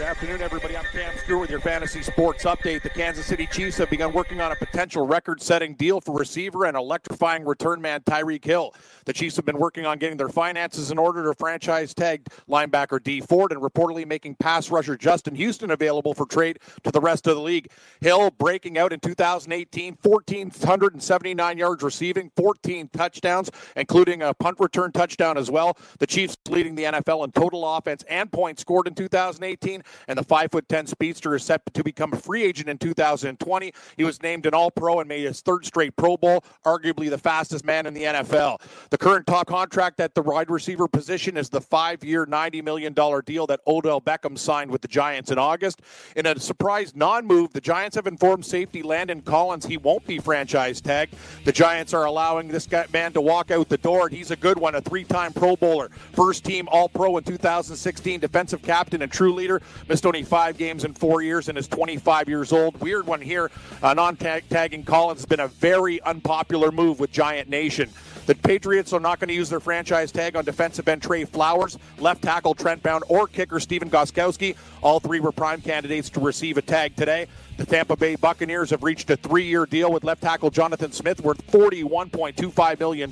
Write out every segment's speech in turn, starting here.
Good afternoon, everybody. I'm Cam Stewart with your fantasy sports update. The Kansas City Chiefs have begun working on a potential record setting deal for receiver and electrifying return man Tyreek Hill. The Chiefs have been working on getting their finances in order to franchise tag linebacker Dee Ford and reportedly making pass rusher Justin Houston available for trade to the rest of the league. Hill breaking out in 2018, 1,479 yards receiving, 14 touchdowns, including a punt return touchdown as well. The Chiefs leading the NFL in total offense and points scored in 2018 and the 5'10 speedster is set to become a free agent in 2020. He was named an All Pro and made his third straight Pro Bowl, arguably the fastest man in the NFL. The current top contract at the wide receiver position is the five year, $90 million deal that Odell Beckham signed with the Giants in August. In a surprise non move, the Giants have informed safety Landon Collins he won't be franchise tagged. The Giants are allowing this guy, man to walk out the door, and he's a good one, a three time Pro Bowler, first team All Pro in 2016, defensive captain and true leader. Missed only five games in four years and is 25 years old. Weird one here. Uh, non tagging Collins has been a very unpopular move with Giant Nation. The Patriots are not going to use their franchise tag on defensive end Trey Flowers, left tackle Trent Brown, or kicker Stephen Gostkowski. All three were prime candidates to receive a tag today. The Tampa Bay Buccaneers have reached a three year deal with left tackle Jonathan Smith worth $41.25 million.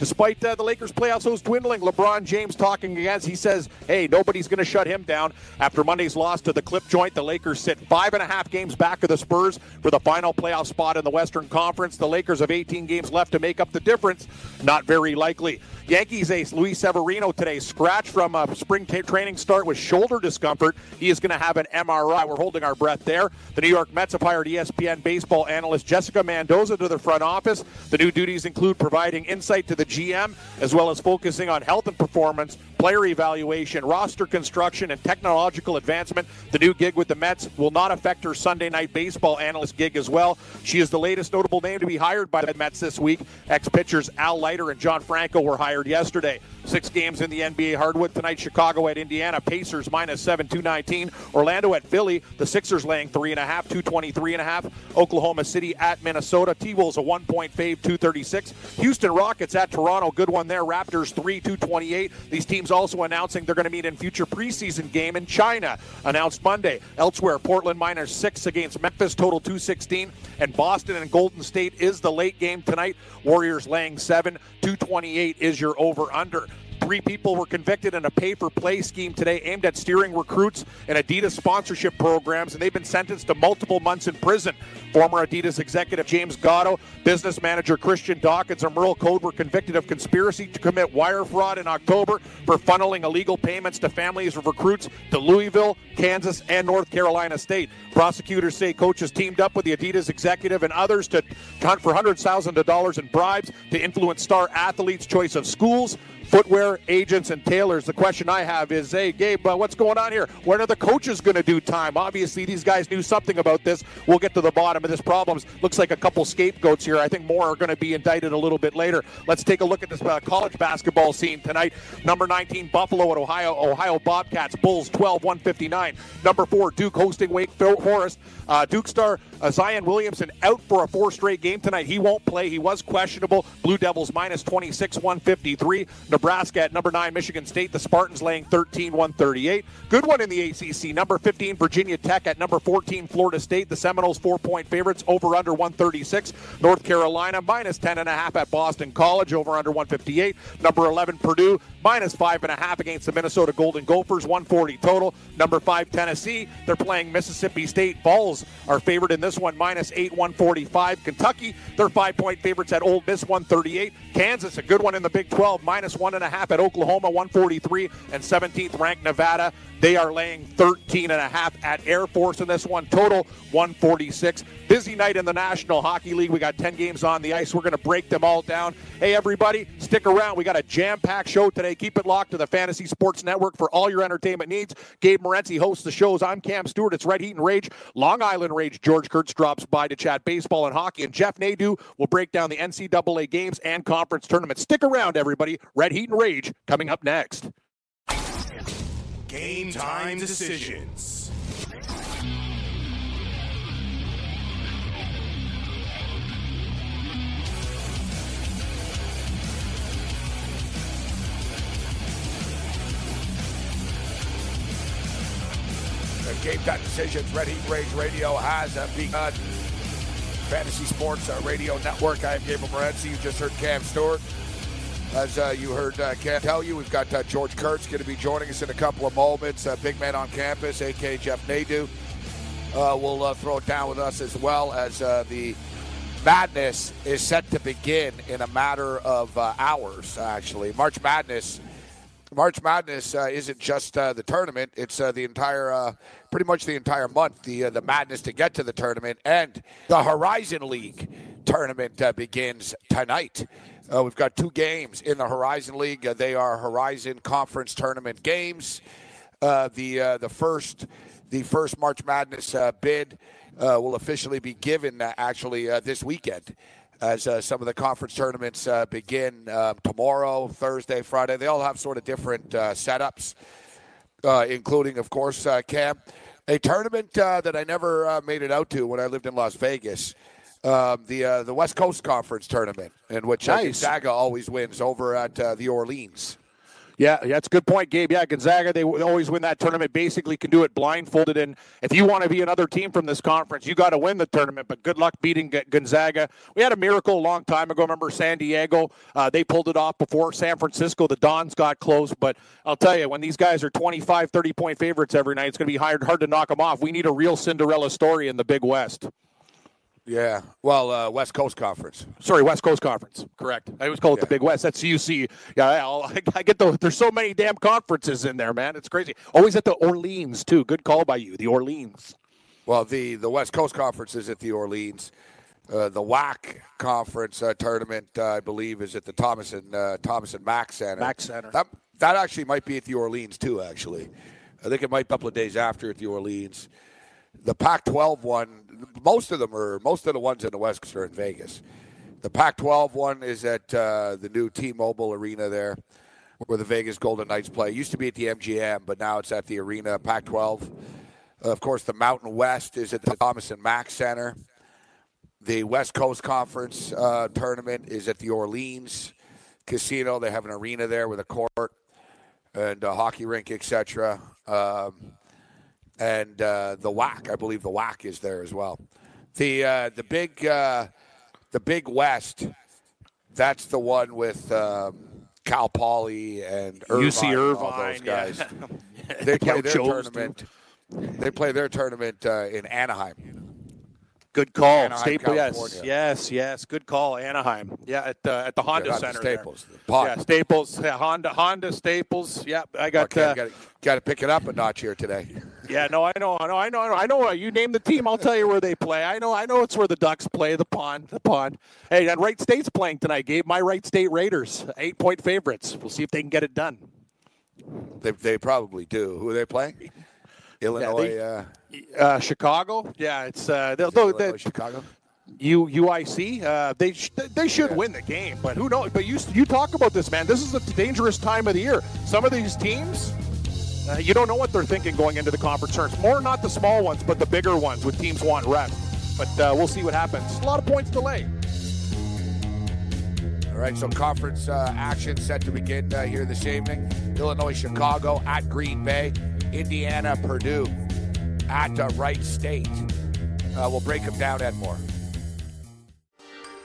Despite uh, the Lakers' playoffs hopes dwindling, LeBron James talking against, he says, hey, nobody's going to shut him down. After Monday's loss to the clip joint, the Lakers sit five and a half games back of the Spurs for the final playoff spot in the Western Conference. The Lakers have 18 games left to make up the difference. Not very likely. Yankees ace Luis Severino today scratched from a spring t- training start with shoulder discomfort. He is going to have an MRI. We're holding our breath there. The New York Mets have hired ESPN baseball analyst Jessica Mendoza to the front office. The new duties include providing insight to the GM as well as focusing on health and performance, player evaluation, roster construction, and technological advancement. The new gig with the Mets will not affect her Sunday night baseball analyst gig as well. She is the latest notable name to be hired by the Mets this week. Ex pitchers Al Leiter and John Franco were hired yesterday. Six games in the NBA hardwood tonight. Chicago at Indiana. Pacers minus seven, 219. Orlando at Philly. The Sixers laying three and a half, 223 and a half. Oklahoma City at Minnesota. T-Wolves a one point fave, 236. Houston Rockets at Toronto. Good one there. Raptors three, 228. These teams also announcing they're going to meet in future preseason game in China. Announced Monday. Elsewhere, Portland minus six against Memphis. Total 216. And Boston and Golden State is the late game tonight. Warriors laying seven, 228 is your over under. Three people were convicted in a pay for play scheme today aimed at steering recruits and Adidas sponsorship programs, and they've been sentenced to multiple months in prison. Former Adidas executive James Gatto, business manager Christian Dawkins, and Merl Code were convicted of conspiracy to commit wire fraud in October for funneling illegal payments to families of recruits to Louisville, Kansas, and North Carolina State. Prosecutors say coaches teamed up with the Adidas executive and others to hunt for hundreds of thousands of dollars in bribes to influence star athletes' choice of schools, footwear agents and tailors. The question I have is, hey, Gabe, uh, what's going on here? When are the coaches going to do time? Obviously, these guys knew something about this. We'll get to the bottom of this problem. Looks like a couple scapegoats here. I think more are going to be indicted a little bit later. Let's take a look at this uh, college basketball scene tonight. Number 19, Buffalo at Ohio. Ohio Bobcats. Bulls 12 159. Number four, Duke hosting Wake Forest. Uh, Duke star uh, Zion Williamson out for a four straight game tonight. He won't play. He was questionable. Blue Devils minus 26, 153. Nebraska at number nine, Michigan State. The Spartans laying 13, 138. Good one in the ACC. Number 15, Virginia Tech at number 14, Florida State. The Seminoles four point favorites over under 136. North Carolina minus 10 and a half at Boston College over under 158. Number 11, Purdue minus five and a half against the Minnesota Golden Gophers, 140 total. Number five, Tennessee. They're playing Mississippi State. Vols are favored in this one, minus eight, 145. Kentucky, they're five point favorites at Ole Miss, 138. Kansas, a good one in the Big 12, minus one and a half at Oklahoma, 143. And 17th ranked Nevada, they are laying 13 and a half at Air Force in this one. Total 146. Busy night in the National Hockey League. We got 10 games on the ice. We're going to break them all down. Hey, everybody, stick around. We got a jam packed show today. Keep it locked to the Fantasy Sports Network for all your entertainment needs. Gabe Morency hosts the shows. I'm Cam Stewart. It's Red Heat and Rage. Long Island Rage. George Kurtz drops by to chat baseball and hockey. And Jeff Nadu will break down the NCAA games and conference tournaments. Stick around, everybody. Red Heat and Rage coming up next. Game time decisions. The Game Time Decisions, Red Heat Rage Radio has uh, begun. Fantasy Sports uh, Radio Network. I am Gabriel Morency. You just heard Cam Stewart. As uh, you heard uh, Cam tell you, we've got uh, George Kurtz going to be joining us in a couple of moments. Uh, big man on campus, a.k.a. Jeff Nadu, uh, will uh, throw it down with us as well as uh, the madness is set to begin in a matter of uh, hours, actually. March Madness. March Madness uh, isn't just uh, the tournament; it's uh, the entire, uh, pretty much the entire month. The uh, the madness to get to the tournament, and the Horizon League tournament uh, begins tonight. We've got two games in the Horizon League. They are Horizon Conference Tournament games. The the first the first March Madness bid will officially be given actually this weekend. As uh, some of the conference tournaments uh, begin um, tomorrow, Thursday, Friday, they all have sort of different uh, setups, uh, including, of course, uh, Cam, a tournament uh, that I never uh, made it out to when I lived in Las Vegas. Um, the uh, the West Coast Conference tournament, in which Nice. Gonzaga always wins over at uh, the Orleans. Yeah, that's a good point, Gabe. Yeah, Gonzaga, they always win that tournament. Basically, can do it blindfolded. And if you want to be another team from this conference, you got to win the tournament. But good luck beating Gonzaga. We had a miracle a long time ago. Remember San Diego? Uh, they pulled it off before San Francisco. The Dons got close. But I'll tell you, when these guys are 25, 30 point favorites every night, it's going to be hard, hard to knock them off. We need a real Cinderella story in the Big West. Yeah, well, uh, West Coast Conference. Sorry, West Coast Conference. Correct. I always call it the Big West. That's UC. Yeah, I'll, I get the. There's so many damn conferences in there, man. It's crazy. Always at the Orleans too. Good call by you. The Orleans. Well, the, the West Coast Conference is at the Orleans. Uh, the WAC Conference uh, tournament, uh, I believe, is at the Thomas and uh, Thomas and Mack Center. Mack Center. That that actually might be at the Orleans too. Actually, I think it might be a couple of days after at the Orleans. The Pac-12 one, most of them are most of the ones in the West are in Vegas. The Pac-12 one is at uh, the new T-Mobile Arena there, where the Vegas Golden Knights play. It used to be at the MGM, but now it's at the arena. Pac-12. Of course, the Mountain West is at the Thomas and Mack Center. The West Coast Conference uh, tournament is at the Orleans Casino. They have an arena there with a court and a hockey rink, etc. Um, and uh, the WAC, I believe the WAC is there as well. The uh, the big uh, the Big West, that's the one with um, Cal Poly and Irvine, UC and all Irvine. those guys. Yeah. They play their too. tournament. They play their tournament uh, in Anaheim. Good call. Anaheim, Staple. Yes. California. Yes. Yes. Good call. Anaheim. Yeah. At the at the Honda Yeah, not the Center. there. Staples. the Yeah. Staples. Yeah, Honda. Honda. Staples. Yeah. I got. Okay, uh, got, to, got to pick it up a notch here today. Yeah, no, I know, I know, I know, I know. I know. uh, You name the team, I'll tell you where they play. I know, I know. It's where the Ducks play. The pond, the pond. Hey, and Wright State's playing tonight. Gave my Wright State Raiders, eight point favorites. We'll see if they can get it done. They, they probably do. Who are they playing? Illinois, they- uh, Uh, Chicago, yeah, it's uh, they'll, they'll, Illinois they, Chicago. U, UIC. Uh, they sh- they should Yeah. win the game, but who knows? But you you talk about this, man. This is a dangerous time of the year. Some of these teams. Uh, you don't know what they're thinking going into the conference tournaments. More not the small ones, but the bigger ones with teams want rest. But uh, we'll see what happens. A lot of points delay. All right, so conference uh, action set to begin uh, here this evening. Illinois, Chicago at Green Bay, Indiana, Purdue at uh, Wright State. Uh, we'll break them down, Edmore.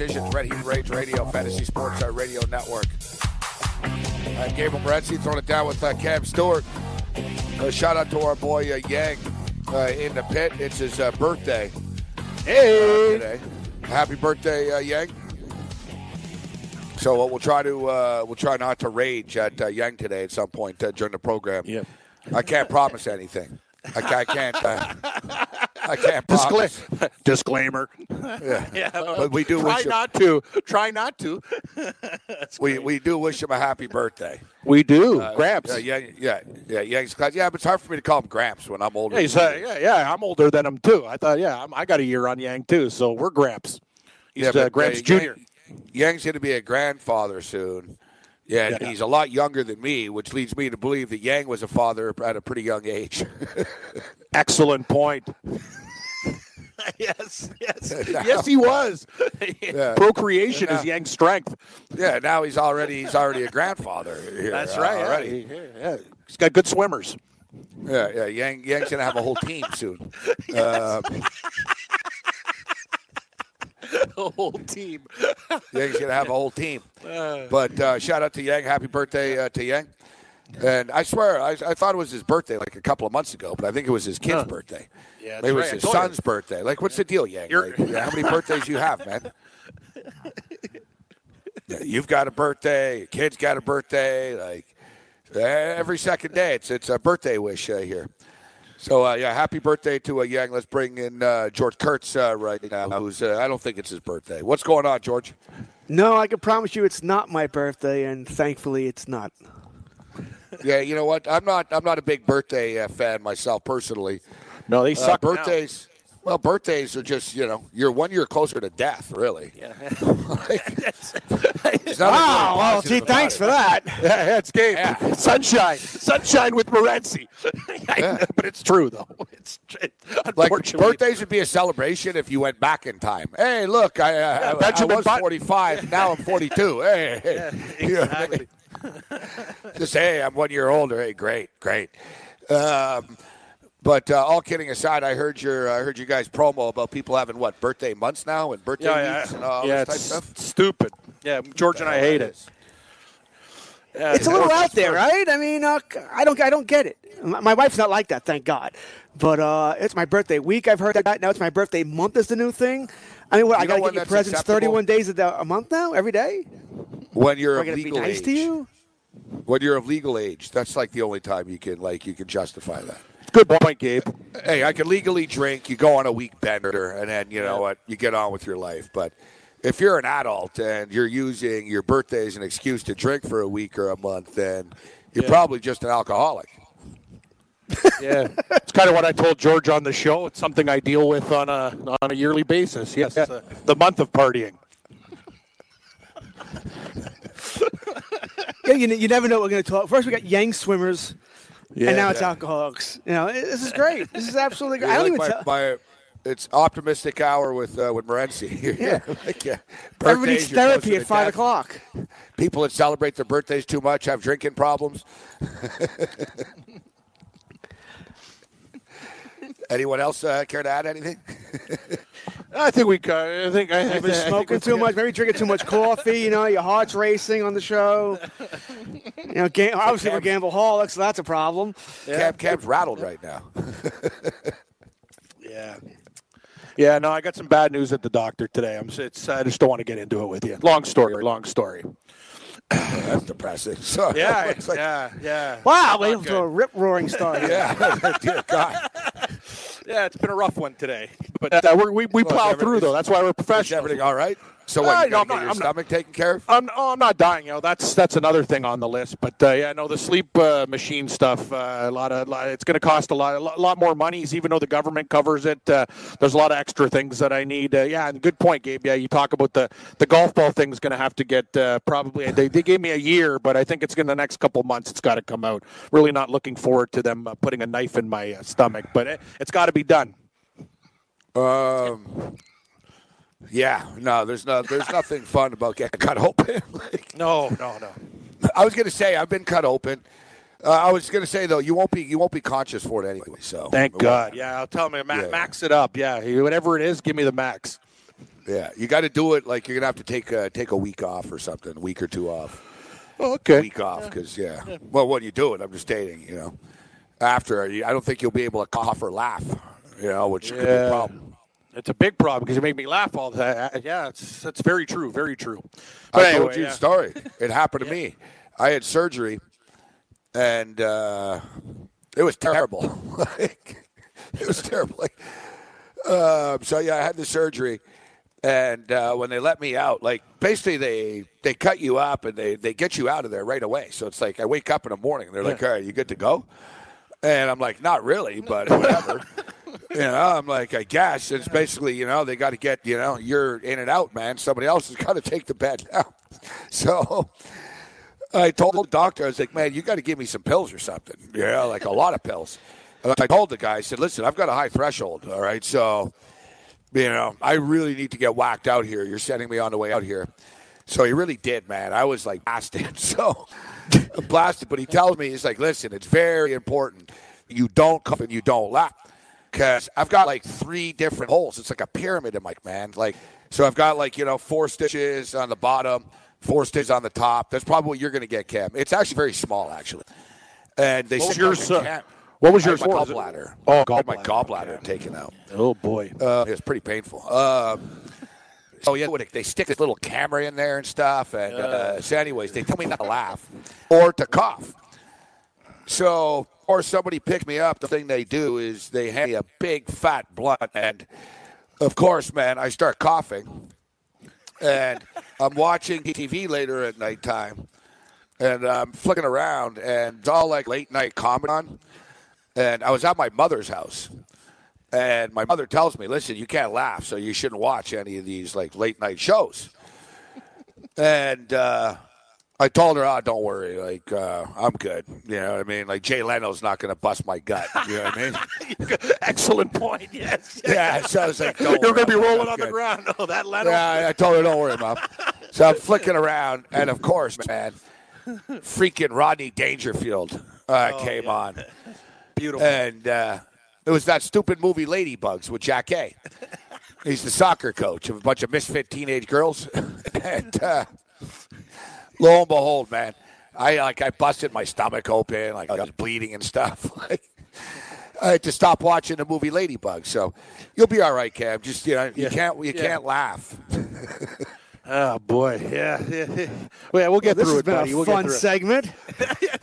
Decisions, Red Heat Rage Radio, Fantasy Sports uh, Radio Network. I'm Gabriel Morency throwing it down with uh, Cam Stewart. Uh, shout out to our boy uh, Yang uh, in the pit. It's his uh, birthday Hey, today. Happy birthday, uh, Yang. So uh, we'll try to uh, we'll try not to rage at uh, Yang today at some point uh, during the program. Yep. I can't promise anything. I, I can't. Uh, I can't promise. Discla- disclaimer. Yeah. Yeah, But we do try wish him- not to. Try not to. We we do wish him a happy birthday. We do. Uh, Gramps. Yeah, yeah, yeah, yeah. Yankees class. Yeah, but it's hard for me to call him Gramps when I'm older. Yeah, he's, uh, yeah, yeah. I'm older than him too. I thought, yeah, I'm, I got a year on Yang too, so we're Gramps. He's Yeah, uh, but, Gramps uh, Junior. Yang- Yang's going to be a grandfather soon. Yeah, Yeah. he's a lot younger than me, which leads me to believe that Yang was a father at a pretty young age. Excellent point. yes, yes, yes, he was. Yeah. Procreation And is now- Yang's strength. yeah, now he's already he's already a grandfather. Here, That's uh, right. Already. Yeah, yeah. He's got good swimmers. Yeah, yeah. Yang Yang's going to have a whole team soon. Um, The whole team. Yang's to have a whole team. But uh, shout out to Yang. Happy birthday uh, to Yang. And I swear, I, I thought it was his birthday like a couple of months ago, but I think it was his kid's Huh. birthday. Yeah, Maybe it was right. His told you. son's birthday. Like, what's the deal, Yang? Like, yeah, how many birthdays you have, man? Yeah, you've got a birthday. Your kid's got a birthday. Like every second day, it's it's a birthday wish uh, here. So uh, yeah, happy birthday to uh, Yang. Let's bring in uh, George Kurtz uh, right now. Who's uh, I don't think it's his birthday. What's going on, George? No, I can promise you it's not my birthday, and thankfully it's not. Yeah, you know what? I'm not I'm not a big birthday uh, fan myself personally. No, they Uh, suck. now. Well, birthdays are just you know you're one year closer to death, really. Yeah. Nothing Wow, well, gee, thanks it. for that. Yeah, yeah, it's game. Yeah. Sunshine. Sunshine with Morency. Yeah. but it's true, though. It's it, Like birthdays would be a celebration if you went back in time. Hey, look, I, uh, I- I, was Button. 45. Now I'm 42. Hey, hey. You know what I mean? just hey, I'm one year older. Hey, great, great. Um, but uh, all kidding aside, I heard your I heard you guys promo about people having what birthday months now and birthday Yeah, weeks yeah, and all yeah this type stuff. stupid. Yeah, George and I hate it. Yeah, It's a little out there, fun. right? I mean, uh, I don't, I don't get it. My my wife's not like that, thank God. But uh, it's my birthday week. I've heard that. Now it's my birthday month is the new thing. I mean, what? You I got to get you presents acceptable? 31 days a, a month now, every day. When you're Am of going be legal nice age, to you? when you're of legal age, that's like the only time you can like you can justify that. Good point, Gabe. hey, I can legally drink. You go on a week bender, and then you know what? You get on with your life. But if you're an adult and you're using your birthday as an excuse to drink for a week or a month, then you're Yeah. probably just an alcoholic. Yeah, it's kind of what I told George on the show. It's something I deal with on a on a yearly basis. Yes, uh, the month of partying. Yeah, you, you never know what we're going to talk. First, we got Yang swimmers, Yeah, and now it's alcoholics. You know, this is great. This is absolutely great. I don't like even my, tell. my- it's optimistic hour with uh, with Morency. Yeah. like, yeah. Everybody needs therapy at five death. o'clock. People that celebrate their birthdays too much have drinking problems. Anyone else uh, care to add anything? I think we. uh, I think I, I Maybe think- I think smoking we- too much, maybe drinking too much coffee. You know, your heart's racing on the show. You know, ga- obviously we're gambleholics, so that's a problem. Cam Cam's rattled right now. Yeah. Yeah, no, I got some bad news at the doctor today. I'm. It's. I just don't want to get into it with you. Long story. Long story. That's depressing. So, Yeah. like, yeah. Yeah. Wow, we wait to a rip roaring start. yeah. Dear God. Yeah, it's been a rough one today, but uh, we we plow through though. That's why we're professional. everything all right? So Uh, what, you no, get not- your I'm not- stomach taken care of? I'm, oh, I'm not dying. You know, that's that's another thing on the list. But uh, yeah, no, the sleep uh, machine stuff. Uh, a lot of lot, it's going to cost a lot, a lot, more money. even though the government covers it. Uh, there's a lot of extra things that I need. Uh, yeah, and good point, Gabe. Yeah, you talk about the the golf ball thing is going to have to get uh, probably. They, they gave me a year, but I think it's going to the next couple months. It's got to come out. Really not looking forward to them uh, putting a knife in my uh, stomach, but it, it's got to be done. Um, yeah, no, there's no, there's nothing fun about getting cut open. like, No, no, no. I was gonna say I've been cut open. Uh, I was gonna say though, you won't be you won't be conscious for it anyway. So Thank it God. Yeah, I'll tell me, ma- Yeah. max it up. Yeah, whatever it is, give me the max. Yeah, you got to do it. Like you're gonna have to take uh, take a week off or something, a week or two off. Oh, Okay. week off because yeah. Well, when you do it, I'm just stating, you know, after I don't think you'll be able to cough or laugh, you know, which could be a problem. It's a big problem because you make me laugh all the time. Yeah, it's that's very true, very true. I But told you yeah. the story. It happened to me. I had surgery, and uh, it was terrible. like, it was terrible. Like, Um, so yeah, I had the surgery, and uh, when they let me out, like basically they they cut you up and they they get you out of there right away. So it's like I wake up in the morning, and they're like, "All right, you good to go?" And I'm like, "Not really, but whatever." you know, I'm like, I guess it's basically, you know, they got to get, you know, you're in and out, man. Somebody else has got to take the bed now. So I told the doctor, I was like, man, you got to give me some pills or something. Yeah, like a lot of pills. And I told the guy, I said, listen, I've got a high threshold. All right. So, you know, I really need to get whacked out here. You're sending me on the way out here. So he really did, man. I was like blasted. So blasted. But he tells me, he's like, listen, it's very important. You don't cough and you don't laugh. Because I've got like three different holes. It's like a pyramid in my man. Like, so I've got like, you know, four stitches on the bottom, four stitches on the top. That's probably what you're going to get, Cam. It's actually very small, actually. And they What said, yours, like, uh, Cam- what was I yours my for? Was it- gallbladder. Oh, had my gallbladder, gallbladder okay. taken out. Oh boy. Uh, it was pretty painful. Um, so yeah, they stick this little camera in there and stuff. And uh, so, anyways, they tell me not to laugh or to cough. So, or somebody picked me up. The thing they do is they hand me a big fat blunt, and of course, man, I start coughing, and I'm watching TV later at nighttime, and I'm flicking around, and it's all like late night comedy on. And I was at my mother's house, and my mother tells me, "Listen, you can't laugh, so you shouldn't watch any of these like late night shows." and uh, I told her, "Oh, don't worry, like uh, I'm good." You know what I mean? Like Jay Leno's not going to bust my gut. You know what I mean? Excellent point. Yes. yeah. So I was like, You're going to be I'm rolling on good. the ground. Oh, that Leno. Yeah, I told her, don't worry, mom. So I'm flicking around, and of course, man, freaking Rodney Dangerfield uh, came on. Beautiful. And uh, it was that stupid movie Ladybugs with Jackée He's the soccer coach of a bunch of misfit teenage girls. and uh, lo and behold, man, I like I busted my stomach open, like I was bleeding and stuff. Like I had to stop watching the movie Ladybug. So you'll be all right, Cam. Just you know, you Yeah. can't you Yeah. can't laugh. oh boy. Yeah. yeah. Well, yeah, we'll get This through has it, been buddy. a We'll fun get through it. segment.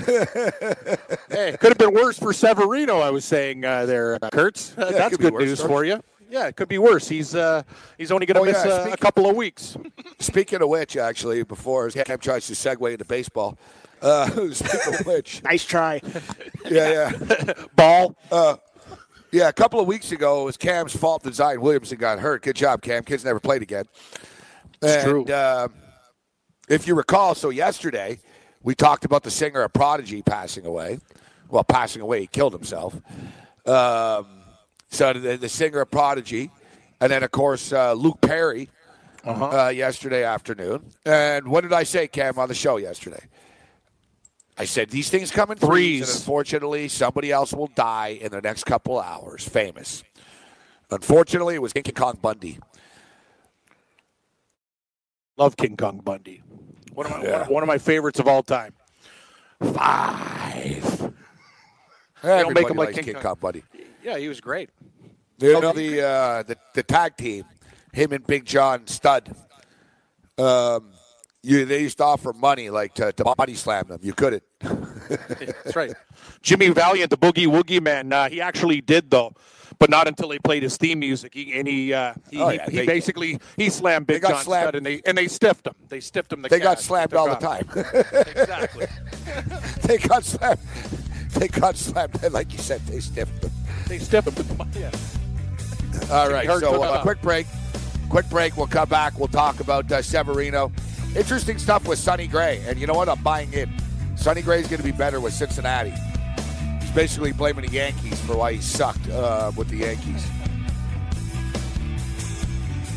Hey, could have been worse for Severino. I was saying uh, there, uh, Kurtz. Uh, it that's good news sir. for you. Yeah, it could be worse. He's uh, he's only going to Oh, miss yeah, uh, a couple of weeks. Speaking of which, actually, before Cam tries to segue into baseball. Uh, speaking of which, Nice try. yeah, yeah. Ball. Uh, Yeah, a couple of weeks ago, it was Cam's fault that Zion Williamson got hurt. Good job, Cam. Kids never played again. It's and, true. Uh, if you recall, so yesterday we talked about the singer of Prodigy passing away. Well, passing away, he killed himself. Um, so the, the singer of Prodigy, and then of course uh, Luke Perry Uh-huh. uh, yesterday afternoon. And what did I say, Cam, on the show yesterday? I said these things come in threes, Threes. and unfortunately, somebody else will die in the next couple hours. Famous. Unfortunately, it was King Kong Bundy. Love King Kong Bundy. One of my Yeah. one of my favorites of all time. Five. Everybody make him like likes King King Kong. Kong Bundy. Yeah, he was great. You know the uh, the the tag team, him and Big John Studd. Um, you they used to offer money like to, to body slam them. You couldn't. That's right. Jimmy Valiant, the Boogie Woogie Man. Uh, he actually did though, but not until they played his theme music. He, and he, uh, he, Oh, he- yeah, he they- basically he slammed Big got John slammed. Studd, and they and they stiffed him. They stiffed him. The They got cat. slammed Took all the time. Exactly. they got slammed. They got slapped. Like you said, they stiffed them. they stiffed him. Yeah. All right, so took uh, quick break. Quick break. We'll come back. We'll talk about uh, Severino. Interesting stuff with Sonny Gray. And you know what? I'm buying in. Sonny Gray's going to be better with Cincinnati. He's basically blaming the Yankees for why he sucked uh, with the Yankees.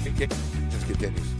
It just continues.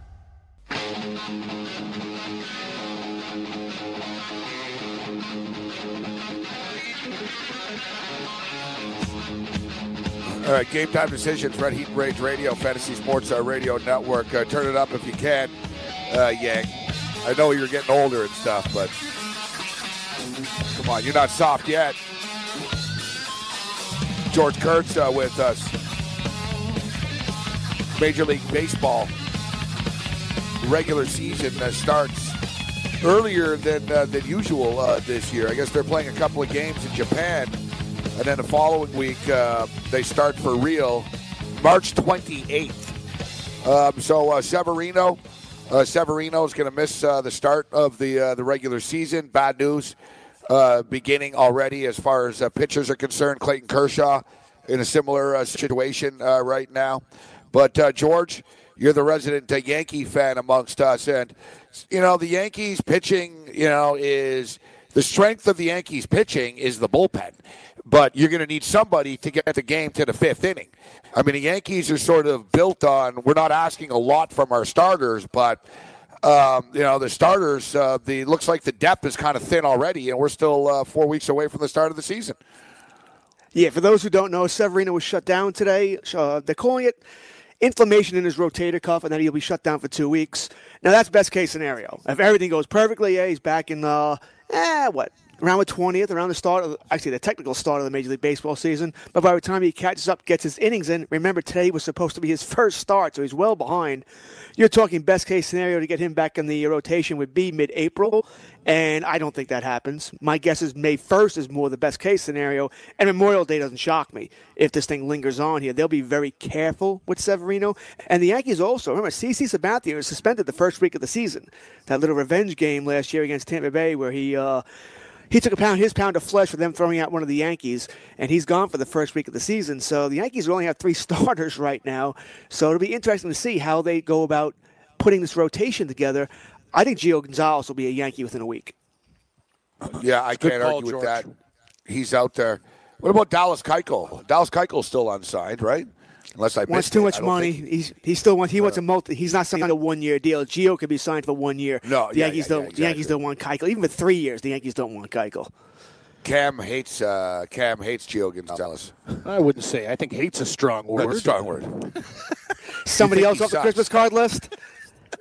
All right, game time decisions, Red Heat Rage Radio, Fantasy Sports uh, Radio Network. Uh, turn it up if you can, uh, Yank. I know you're getting older and stuff, but come on, you're not soft yet. George Kurtz uh, with us. Major League Baseball regular season uh, starts earlier than uh, than usual uh, this year. I guess they're playing a couple of games in Japan, and then the following week they start for real, March 28th. Um, so Severino, uh, Severino is going to miss uh, the start of the uh, the regular season. Bad news, beginning already as far as pitchers are concerned. Clayton Kershaw in a similar situation right now. But George, you're the resident Yankee fan amongst us, and you know the Yankees pitching. You know is the strength of the Yankees pitching is the bullpen, but you're going to need somebody to get the game to the fifth inning. I mean, the Yankees are sort of built on. We're not asking a lot from our starters, but um, you know the starters. Uh, the looks like the depth is kind of thin already, and we're still uh, four weeks away from the start of the season. Yeah, for those who don't know, Severino was shut down today. Uh, they're calling it inflammation in his rotator cuff, and then he'll be shut down for two weeks. Now that's best case scenario. If everything goes perfectly, yeah, he's back in the eh, what around the twentieth, around the start of actually the technical start of the Major League Baseball season. But by the time he catches up, gets his innings in, remember today was supposed to be his first start, so he's well behind. You're talking best case scenario to get him back in the rotation would be mid-April, and I don't think that happens. My guess is May 1st is more the best case scenario, and Memorial Day doesn't shock me if this thing lingers on here. They'll be very careful with Severino, and the Yankees also. Remember, CC Sabathia was suspended the first week of the season. That little revenge game last year against Tampa Bay where he. Uh, he took a pound, his pound of flesh for them throwing out one of the Yankees, and he's gone for the first week of the season. So the Yankees only have three starters right now. So it'll be interesting to see how they go about putting this rotation together. I think Gio Gonzalez will be a Yankee within a week. Yeah, I can't call, argue George. with that. He's out there. What about Dallas Keuchel? Dallas Keuchel's still unsigned, right? Unless I Wants too much I money. think- He's he still wants he wants a multi. He's not signed a one year deal. Gio could be signed for one year. No, the yeah, Yankees yeah, don't. yeah, The Yankees don't want Keuchel. Even for three years, the Yankees don't want Keuchel. Cam hates uh, Cam hates Gio Gonzalez. I wouldn't say. I think hate's a strong word. That's a strong word. Somebody else he off the? Christmas card list.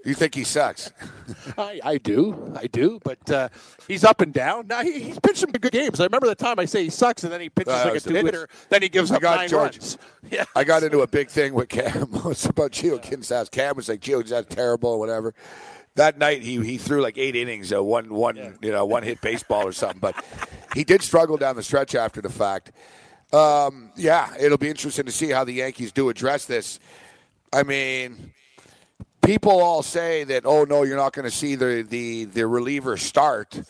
You think he sucks? I, I do, I do, but uh, he's up and down. Now he, he's pitched some good games. I remember the time I say he sucks, and then he pitches Uh, like a two hitter. Then he gives I up got nine George. runs. Yeah, I got into a big thing with Cam. it's about Gio Gonzalez. Cam was like, Gio Gonzalez terrible or whatever. That night he he threw like eight innings, uh, one one you know one hit baseball or something. But he did struggle down the stretch after the fact. Um, yeah, it'll be interesting to see how the Yankees do address this. I mean, people all say that oh no, you're not going to see the the the reliever start.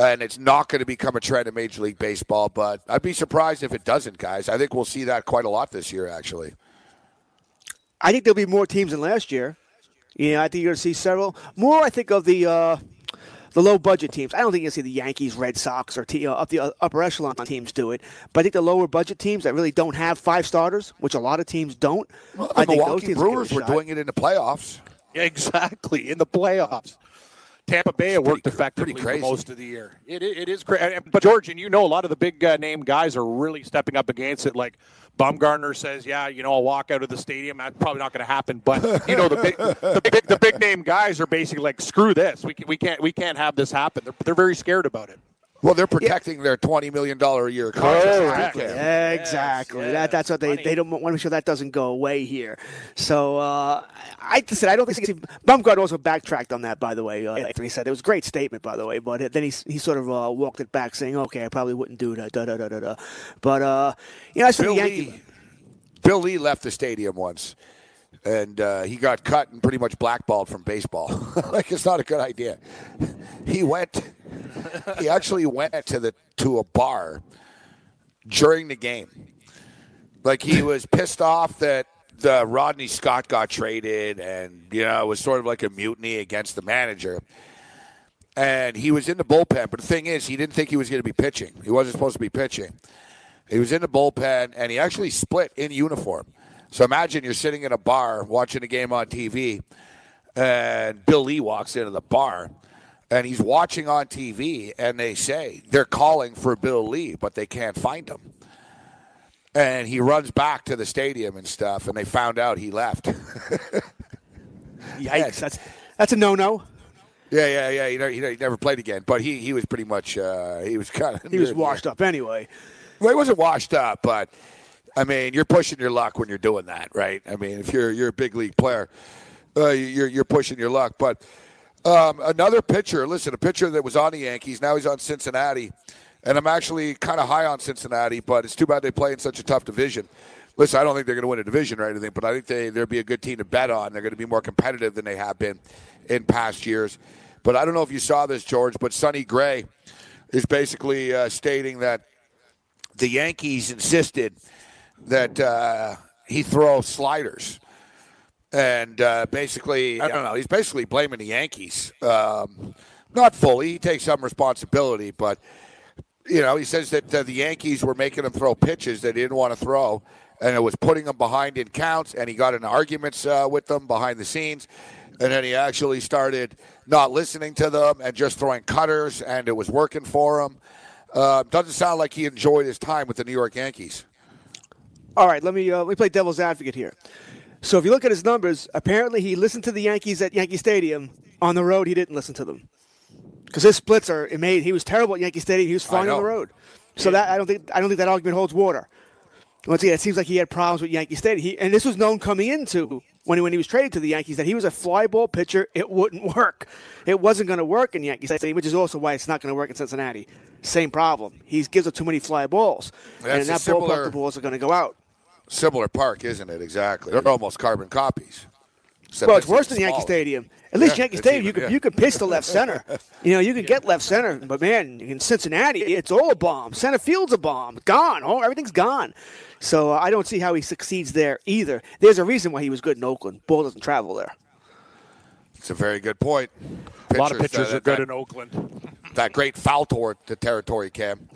And it's not going to become a trend in Major League Baseball, but I'd be surprised if it doesn't, guys. I think we'll see that quite a lot this year, actually. I think there'll be more teams than last year. Yeah, I think you're going to see several more. I think of the uh, the low budget teams. I don't think you'll see the Yankees, Red Sox, or t- uh, up the uh, upper echelon teams do it. But I think the lower budget teams that really don't have five starters, which a lot of teams don't. Well, I the think those Milwaukee teams will get a Brewers were doing it in the playoffs. Exactly. In the playoffs. Tampa Bay it worked pretty- effectively pretty for most of the year. It, it, it is crazy. But George, and you know, a lot of the big uh, name guys are really stepping up against it. Like Bumgarner says, "Yeah, you know, I'll walk out of the stadium. That's probably not going to happen." But you know, the big, the big, the big name guys are basically like, "Screw this. We, can, we can't, we can't have this happen." They're, they're very scared about it. Well, they're protecting their twenty million dollar a year contract. Correct. They exactly. yes, that, that's what they, money. they don't want to make sure that doesn't go away here. So uh, I said I don't think Bumgard also backtracked on that. By the way, uh, after he said it was a great statement. By the way, but then he he sort of uh, walked it back, saying, "Okay, I probably wouldn't do that." Da da da da da. But uh, you know, I said Bill the Yankee. Lee, Bill Lee left the stadium once, and uh, he got cut and pretty much blackballed from baseball. like it's not a good idea. He went. He actually went to the to a bar during the game. Like he was pissed off that the Rodney Scott got traded, and you know it was sort of like a mutiny against the manager. And he was in the bullpen, but the thing is, he didn't think he was going to be pitching. He wasn't supposed to be pitching. He was in the bullpen, and he actually split in uniform. So imagine you're sitting in a bar watching a game on TV, and Bill Lee walks into the bar, and he's watching on TV, and they say they're calling for Bill Lee, but they can't find him. and he runs back to the stadium and stuff, and they found out he left. Yikes! That's that's a no-no. yeah, yeah, yeah. You know, he never played again, but he he was pretty much uh, he was kind of He was washed up anyway. Well, he wasn't washed up, but I mean, you're pushing your luck when you're doing that, right? I mean, if you're you're a big league player, uh, you're you're pushing your luck. But um, another pitcher, listen, a pitcher that was on the Yankees, now he's on Cincinnati, and I'm actually kind of high on Cincinnati, but it's too bad they play in such a tough division. Listen, I don't think they're going to win a division or anything, but I think they they'll be a good team to bet on. They're going to be more competitive than they have been in past years. But I don't know if you saw this, George, but Sonny Gray is basically uh, stating that the Yankees insisted that uh, he throws sliders. And uh, basically, I don't know, he's basically blaming the Yankees. Um, not fully, he takes some responsibility, but, you know, he says that uh, the Yankees were making him throw pitches that he didn't want to throw, and it was putting him behind in counts, and he got in arguments uh, with them behind the scenes. And then he actually started not listening to them and just throwing cutters, and it was working for him. Uh, doesn't sound like he enjoyed his time with the New York Yankees. All right, let me uh, let me play devil's advocate here. So if you look at his numbers, apparently he listened to the Yankees at Yankee Stadium. On the road, he didn't listen to them because his splits are made. He was terrible at Yankee Stadium. He was fine on the road. So that I don't think I don't think that argument holds water. Once again, it seems like he had problems with Yankee Stadium. He, and this was known coming into when he, when he was traded to the Yankees that he was a fly ball pitcher. It wouldn't work. It wasn't going to work in Yankee Stadium, which is also why it's not going to work in Cincinnati. Same problem. He gives up too many fly balls, and That's in a that similar- ballpark, the balls are going to go out. Similar park, isn't it? Exactly. They're almost carbon copies. Except Well, it's worse than Yankee. Stadium. At least Yeah, Yankee Stadium, you even- can yeah. you can pitch to left center. You know, you can get left center, but man, in Cincinnati, it's all a bomb. Center field's a bomb. Gone. Oh, everything's gone. So uh, I don't see how he succeeds there either. There's a reason why he was good in Oakland. Ball doesn't travel there. It's a very good point. A lot of pitchers uh, are good that, in Oakland. that great foul toward the territory, Cam.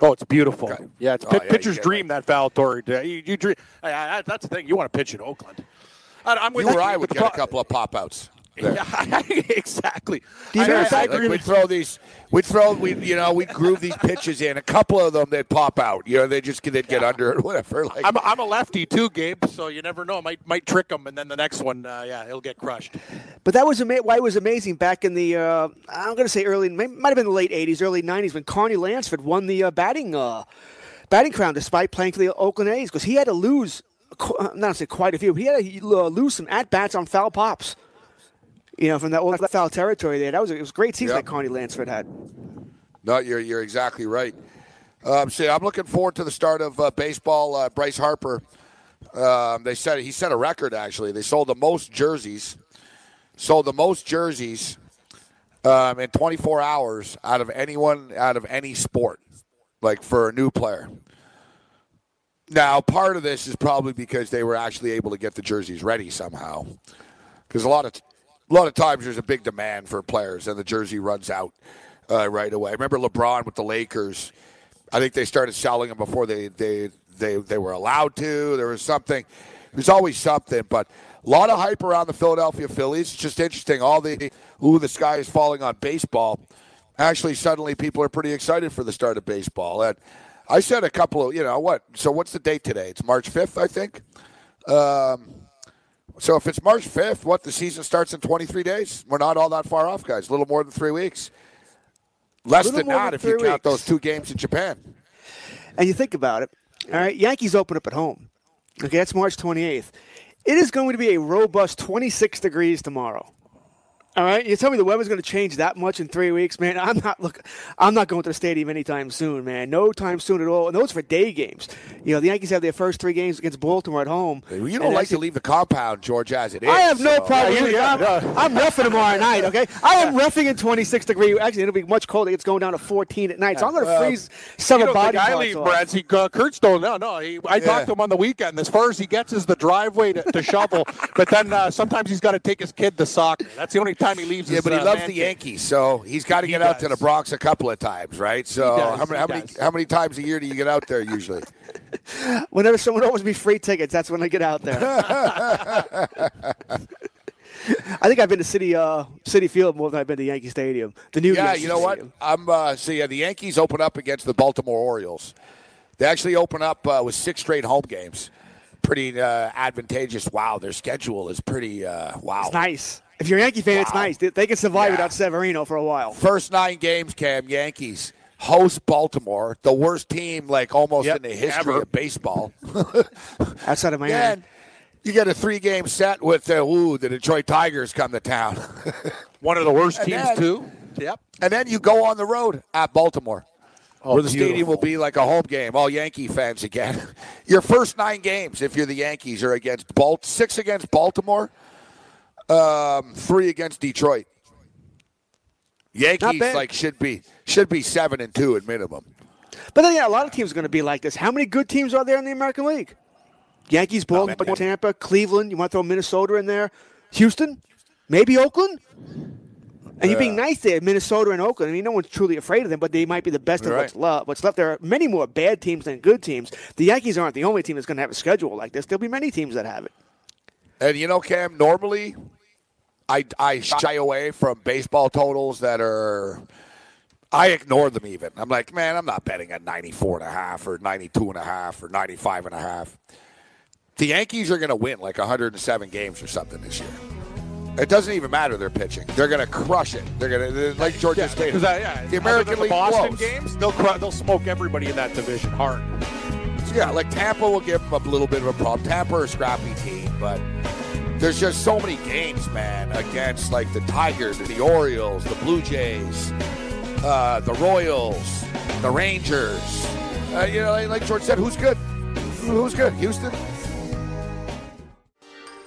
Oh, it's beautiful. Okay. Yeah, it's Oh, pit, yeah, pitcher's you get dream that Valtori. You, you dream. I, I, that's the thing. You want to pitch in Oakland. I, I'm with You or I would the get a couple of pop outs. There. Yeah, exactly. Do you I- Like we'd throw these, we'd throw, we you know, we'd groove these pitches in. A couple of them, they'd pop out. You know, they just they'd get under it, whatever. Like, I'm, I'm a lefty too, Gabe. So you never know. Might might trick them, and then the next one, uh, yeah, he'll get crushed. But that was ama- why it was amazing back in the uh, I'm going to say early, might have been the late '80s, early '90s when Carney Lansford won the uh, batting uh, batting crown despite playing for the Oakland A's because he had to lose, uh, not to say quite a few, he had to uh, lose some at bats on foul pops. You know, from that, old foul territory there. That was a, it was a great season Yeah. that Carney Lansford had. No, you're you're exactly right. Um, see, I'm looking forward to the start of uh, baseball. Uh, Bryce Harper, um, they said he set a record. Actually, they sold the most jerseys, sold the most jerseys um, in 24 hours out of anyone out of any sport, like for a new player. Now, part of this is probably because they were actually able to get the jerseys ready somehow, because a lot of a lot of times there's a big demand for players, and the jersey runs out uh, right away. I remember LeBron with the Lakers. I think they started selling them before they they they, they were allowed to. There was something. There's always something, but a lot of hype around the Philadelphia Phillies. It's just interesting. All the ooh, the sky is falling on baseball. Actually, suddenly people are pretty excited for the start of baseball. And I said a couple of, you know, what? So what's the date today? It's March 5th, I think. Um, so if it's March 5th, what the season starts in 23 days? We're not all that far off, guys. A little more than three weeks. Less than that if you three count weeks. those two games in Japan. And you think about it, all right, Yankees open up at home. Okay, that's March 28th. It is going to be a robust 26 degrees tomorrow. All right, you tell me the weather's going to change that much in three weeks, man. I'm not look. I'm not going to the stadium anytime soon, man. No time soon at all. And those for day games. You know, the Yankees have their first three games against Baltimore at home. You don't like to leave the compound, George, as it is. I have no so- problem. Yeah, I'm, yeah, I'm roughing tomorrow night. Okay, I am roughing in 26 degree. Actually, it'll be much colder. It's going down to 14 at night, so I'm going to Well, freeze some you of don't body think I leave. Brad. See, uh, Kurt's don't. No, no. He, I Yeah. talked to him on the weekend. As far as he gets is the driveway to, to shovel, but then uh, sometimes he's got to take his kid to soccer. That's the only time he leaves. Yeah, his, but he uh, loves the. Yankees, so he's got to get out to the Bronx a couple of times, right? So does, how many how many how many times a year do you get out there usually? Whenever someone offers me free tickets, that's when I get out there. I think I've been to City uh, Citi Field more than I've been to Yankee Stadium. The new yeah, Yankee you know what? I'm uh, see. Yeah, the Yankees open up against the Baltimore Orioles. They actually open up uh, with six straight home games. Pretty uh, advantageous. Wow, their schedule is pretty. Uh, wow, It's nice. If you're a Yankee fan, it's nice. They, they can survive Yeah. without Severino for a while. First nine games, Cam Yankees host Baltimore, the worst team like almost Yep, in the history ever. of baseball. Outside of Miami. Then you get a three game set with the ooh, the Detroit Tigers come to town. One of the worst And teams then- too. Yep. and then you go on the road at Baltimore. Oh, where the stadium will be like a home game, all Yankee fans again. Your first nine games, if you're the Yankees, are against Balt, six against Baltimore, um, three against Detroit. Yankees like should be should be seven and two at minimum. But then, yeah, a lot of teams are going to be like this. How many good teams are there in the American League? Yankees, Baltimore. Tampa, Cleveland. You want to throw Minnesota in there? Houston? Maybe Oakland? And you're being nice there, Minnesota and Oakland. I mean, no one's truly afraid of them, but they might be the best of Right. what's left. What's left? There are many more bad teams than good teams. The Yankees aren't the only team that's going to have a schedule like this. There'll be many teams that have it. And you know, Cam, normally I I shy away from baseball totals that are I ignore them even. I'm like, man, I'm not betting at 94 and a half or 92 and a half or 95 and a half. The Yankees are going to win like 107 games or something this year. It doesn't even matter their pitching. They're going to crush it. They're going to like Georgia Yeah, State. uh, yeah, the American the League Boston blows. games, they'll cru- they'll smoke everybody in that division hard. Yeah, like Tampa will give them a little bit of a problem. Tampa are a scrappy team, but there's just so many games, man, against like the Tigers, the Orioles, the Blue Jays, uh, the Royals, the Rangers. Uh, you know, like, like George said, who's good? Who's good? Houston.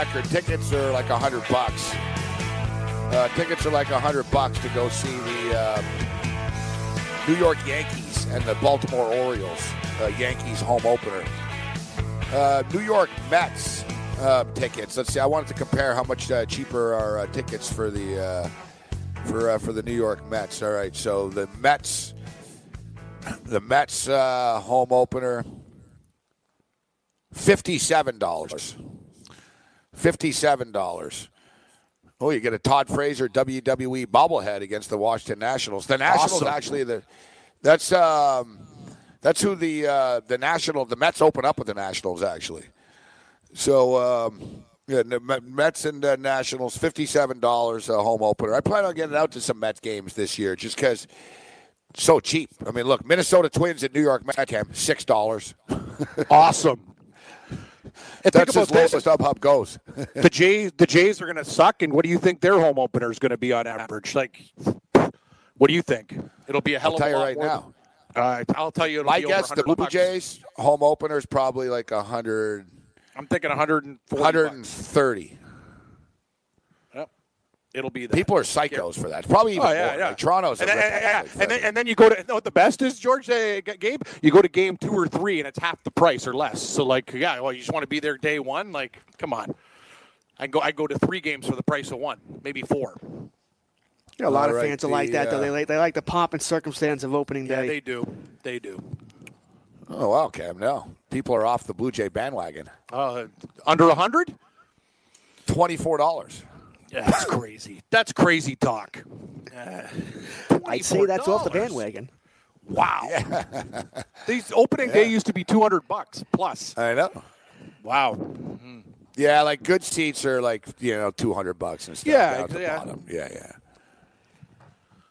Tickets are like a hundred bucks. Uh, tickets are like a hundred bucks to go see the uh, New York Yankees and the Baltimore Orioles. Uh, Yankees home opener. Uh, New York Mets uh, tickets. Let's see. I wanted to compare how much uh, cheaper are tickets for the for for the New York Mets. All right. So the Mets, the Mets home opener, fifty-seven dollars. Fifty-seven dollars. Oh, you get a Todd Frazier WWE bobblehead against the Washington Nationals. The Nationals Awesome. actually the that's um that's who the uh, the National the Mets open up with the Nationals actually. So um, yeah, Mets and uh, Nationals fifty-seven dollars a home opener. I plan on getting out to some Mets games this year just because so cheap. I mean, look, Minnesota Twins at New York Mets camp six dollars. Awesome. And That's think as about low this: as StubHub goes. the Jays, the Jays are going to suck, and what do you think their home opener is going to be on average? Like, what do you think? It'll be a hell I'll of tell a you lot right now. than- uh, I'll tell you. It'll My be over guess, the 100 Blue bucks. Jays home opener is probably like a 100, I'm thinking 140. 130. Yep. It'll be that. People are psychos for that. Probably even Oh yeah, more. yeah. Like, Toronto's and, then- and, and, and then, and then you go to you know what the best is, George, uh, Gabe. You go to game two or three, and it's half the price or less. So like, yeah, well, you just want to be there day one. Like, come on. I go. I go to three games for the price of one, maybe four. You know, a lot All of right, fans are like that, though. uh, They like, they like the pomp and circumstance of opening Yeah, day. they do. They do. oh, wow, Cam. No, people are off the Blue Jay bandwagon. Uh, under a hundred? Twenty-four dollars. Yeah, that's crazy. That's crazy talk. Uh, I'd say that's off the bandwagon. Wow. These opening day used to be two hundred bucks plus. I know. Wow. Yeah, like good seats are like you know two hundred bucks and stuff. Yeah, down at the yeah. bottom. Yeah, yeah.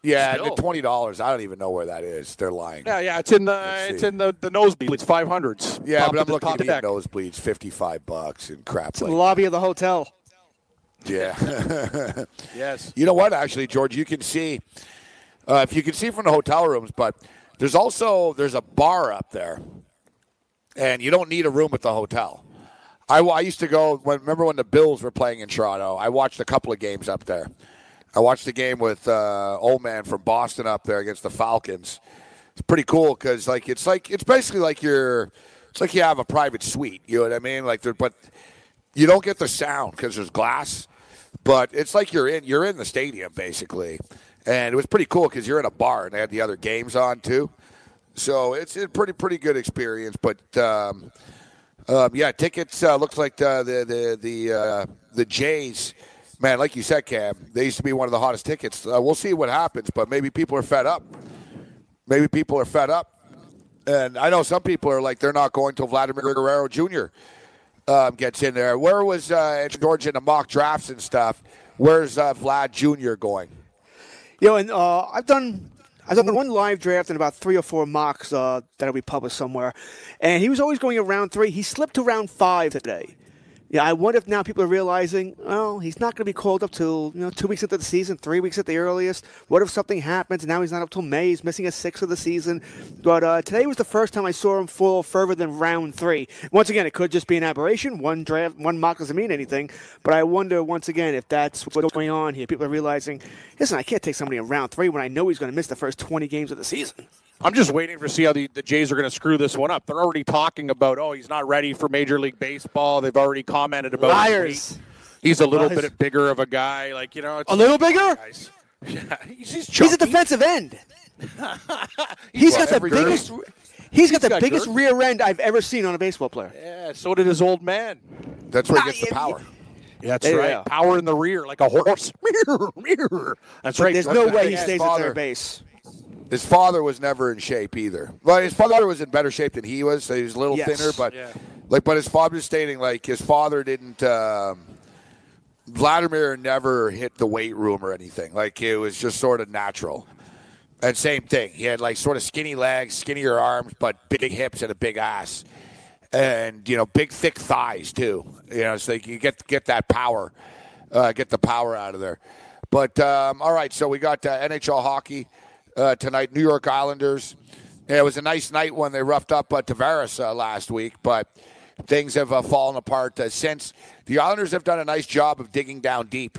Yeah, Still. the twenty dollars. I don't even know where that is. They're lying. Yeah, yeah. It's in the it's in the the nosebleed. It's five hundreds. Yeah, but I'm looking at nosebleeds, fifty-five bucks and crap It's in the lobby of the hotel. Yeah. Yes. you know what? Actually, George, you can see uh, if you can see from the hotel rooms, but there's also there's a bar up there, and you don't need a room at the hotel. I, I used to go. When, remember when the Bills were playing in Toronto? I watched a couple of games up there. I watched the game with uh, old man from Boston up there against the Falcons. It's pretty cool because like it's like it's basically like you're it's like you have a private suite. You know what I mean? Like, but you don't get the sound because there's glass. But it's like you're in you're in the stadium basically, and it was pretty cool because you're in a bar and they had the other games on too. So it's a pretty pretty good experience. But um, um, yeah, tickets uh, looks like the the the the, uh, the Jays. Man, like you said, Cam, they used to be one of the hottest tickets. Uh, we'll see what happens, but maybe people are fed up. Maybe people are fed up. And I know some people are like, they're not going till Vladimir Guerrero Jr. Um, gets in there. Where was uh, George in the mock drafts and stuff? Where's uh, Vlad Jr. going? You know, and uh, I've done I've done one live draft and about three or four mocks uh, that'll be published somewhere. And he was always going around three. He slipped to round five today. Yeah, I wonder if now people are realizing, well, he's not going to be called up till you know two weeks into the season, three weeks at the earliest. What if something happens? Now he's not up till May. He's missing a sixth of the season. But uh, today was the first time I saw him fall further than round three. Once again, it could just be an aberration. One draft, one mock doesn't mean anything. But I wonder once again if that's what's going on here. People are realizing, listen, I can't take somebody in round three when I know he's going to miss the first 20 games of the season. I'm just waiting to see how the, the Jays are going to screw this one up. They're already talking about, oh, he's not ready for Major League Baseball. They've already commented about liars. He's a little Lies. bit bigger of a guy, like you know, a little bigger. Guys. Yeah, he's, he's, he's, a defensive end. he's got the biggest. He's got the biggest girth. rear end I've ever seen on a baseball player. Yeah, so did his old man. That's where he gets the power. Yeah, that's right. Power in the rear, like a horse. That's but right. There's no way he stays at third base. His father was never in shape either. Well, his father was in better shape than he was. So he was a little yes. thinner, but yeah. like, but his father was stating like his father didn't. Um, Vladimir never hit the weight room or anything. Like it was just sort of natural. And same thing. He had like sort of skinny legs, skinnier arms, but big hips and a big ass, and you know, big thick thighs too. You know, so you get get that power, uh, get the power out of there. But um, all right, so we got uh, NHL hockey uh, tonight. New York Islanders. Yeah, it was a nice night when they roughed up uh, Tavares uh, last week, but things have uh, fallen apart uh, since. The Islanders have done a nice job of digging down deep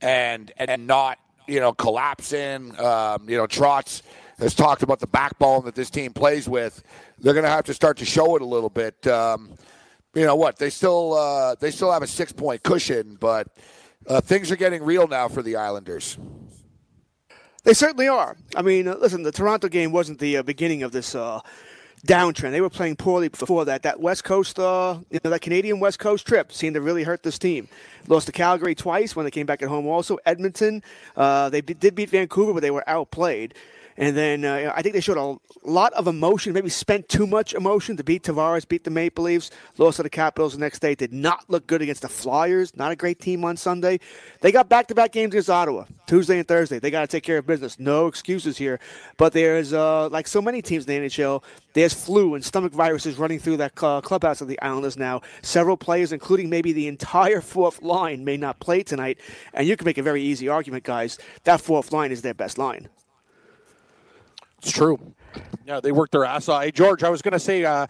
and and not you know collapsing. Um, you know, Trotz has talked about the backbone that this team plays with. They're going to have to start to show it a little bit. Um, you know what? They still uh, they still have a six point cushion, but uh, things are getting real now for the Islanders. They certainly are. I mean, uh, listen, the Toronto game wasn't the uh, beginning of this uh, downtrend. They were playing poorly before that. That West Coast, uh, you know, that Canadian West Coast trip seemed to really hurt this team. Lost to Calgary twice when they came back at home. Also, Edmonton, uh, they did beat Vancouver, but they were outplayed. And then uh, I think they showed a lot of emotion, maybe spent too much emotion to beat Tavares, beat the Maple Leafs, lost to the Capitals the next day. Did not look good against the Flyers. Not a great team on Sunday. They got back to back games against Ottawa, Tuesday and Thursday. They got to take care of business. No excuses here. But there's, uh, like so many teams in the NHL, there's flu and stomach viruses running through that clubhouse of the Islanders now. Several players, including maybe the entire fourth line, may not play tonight. And you can make a very easy argument, guys. That fourth line is their best line. It's true. Yeah, they worked their ass off. Hey, George, I was going to say uh,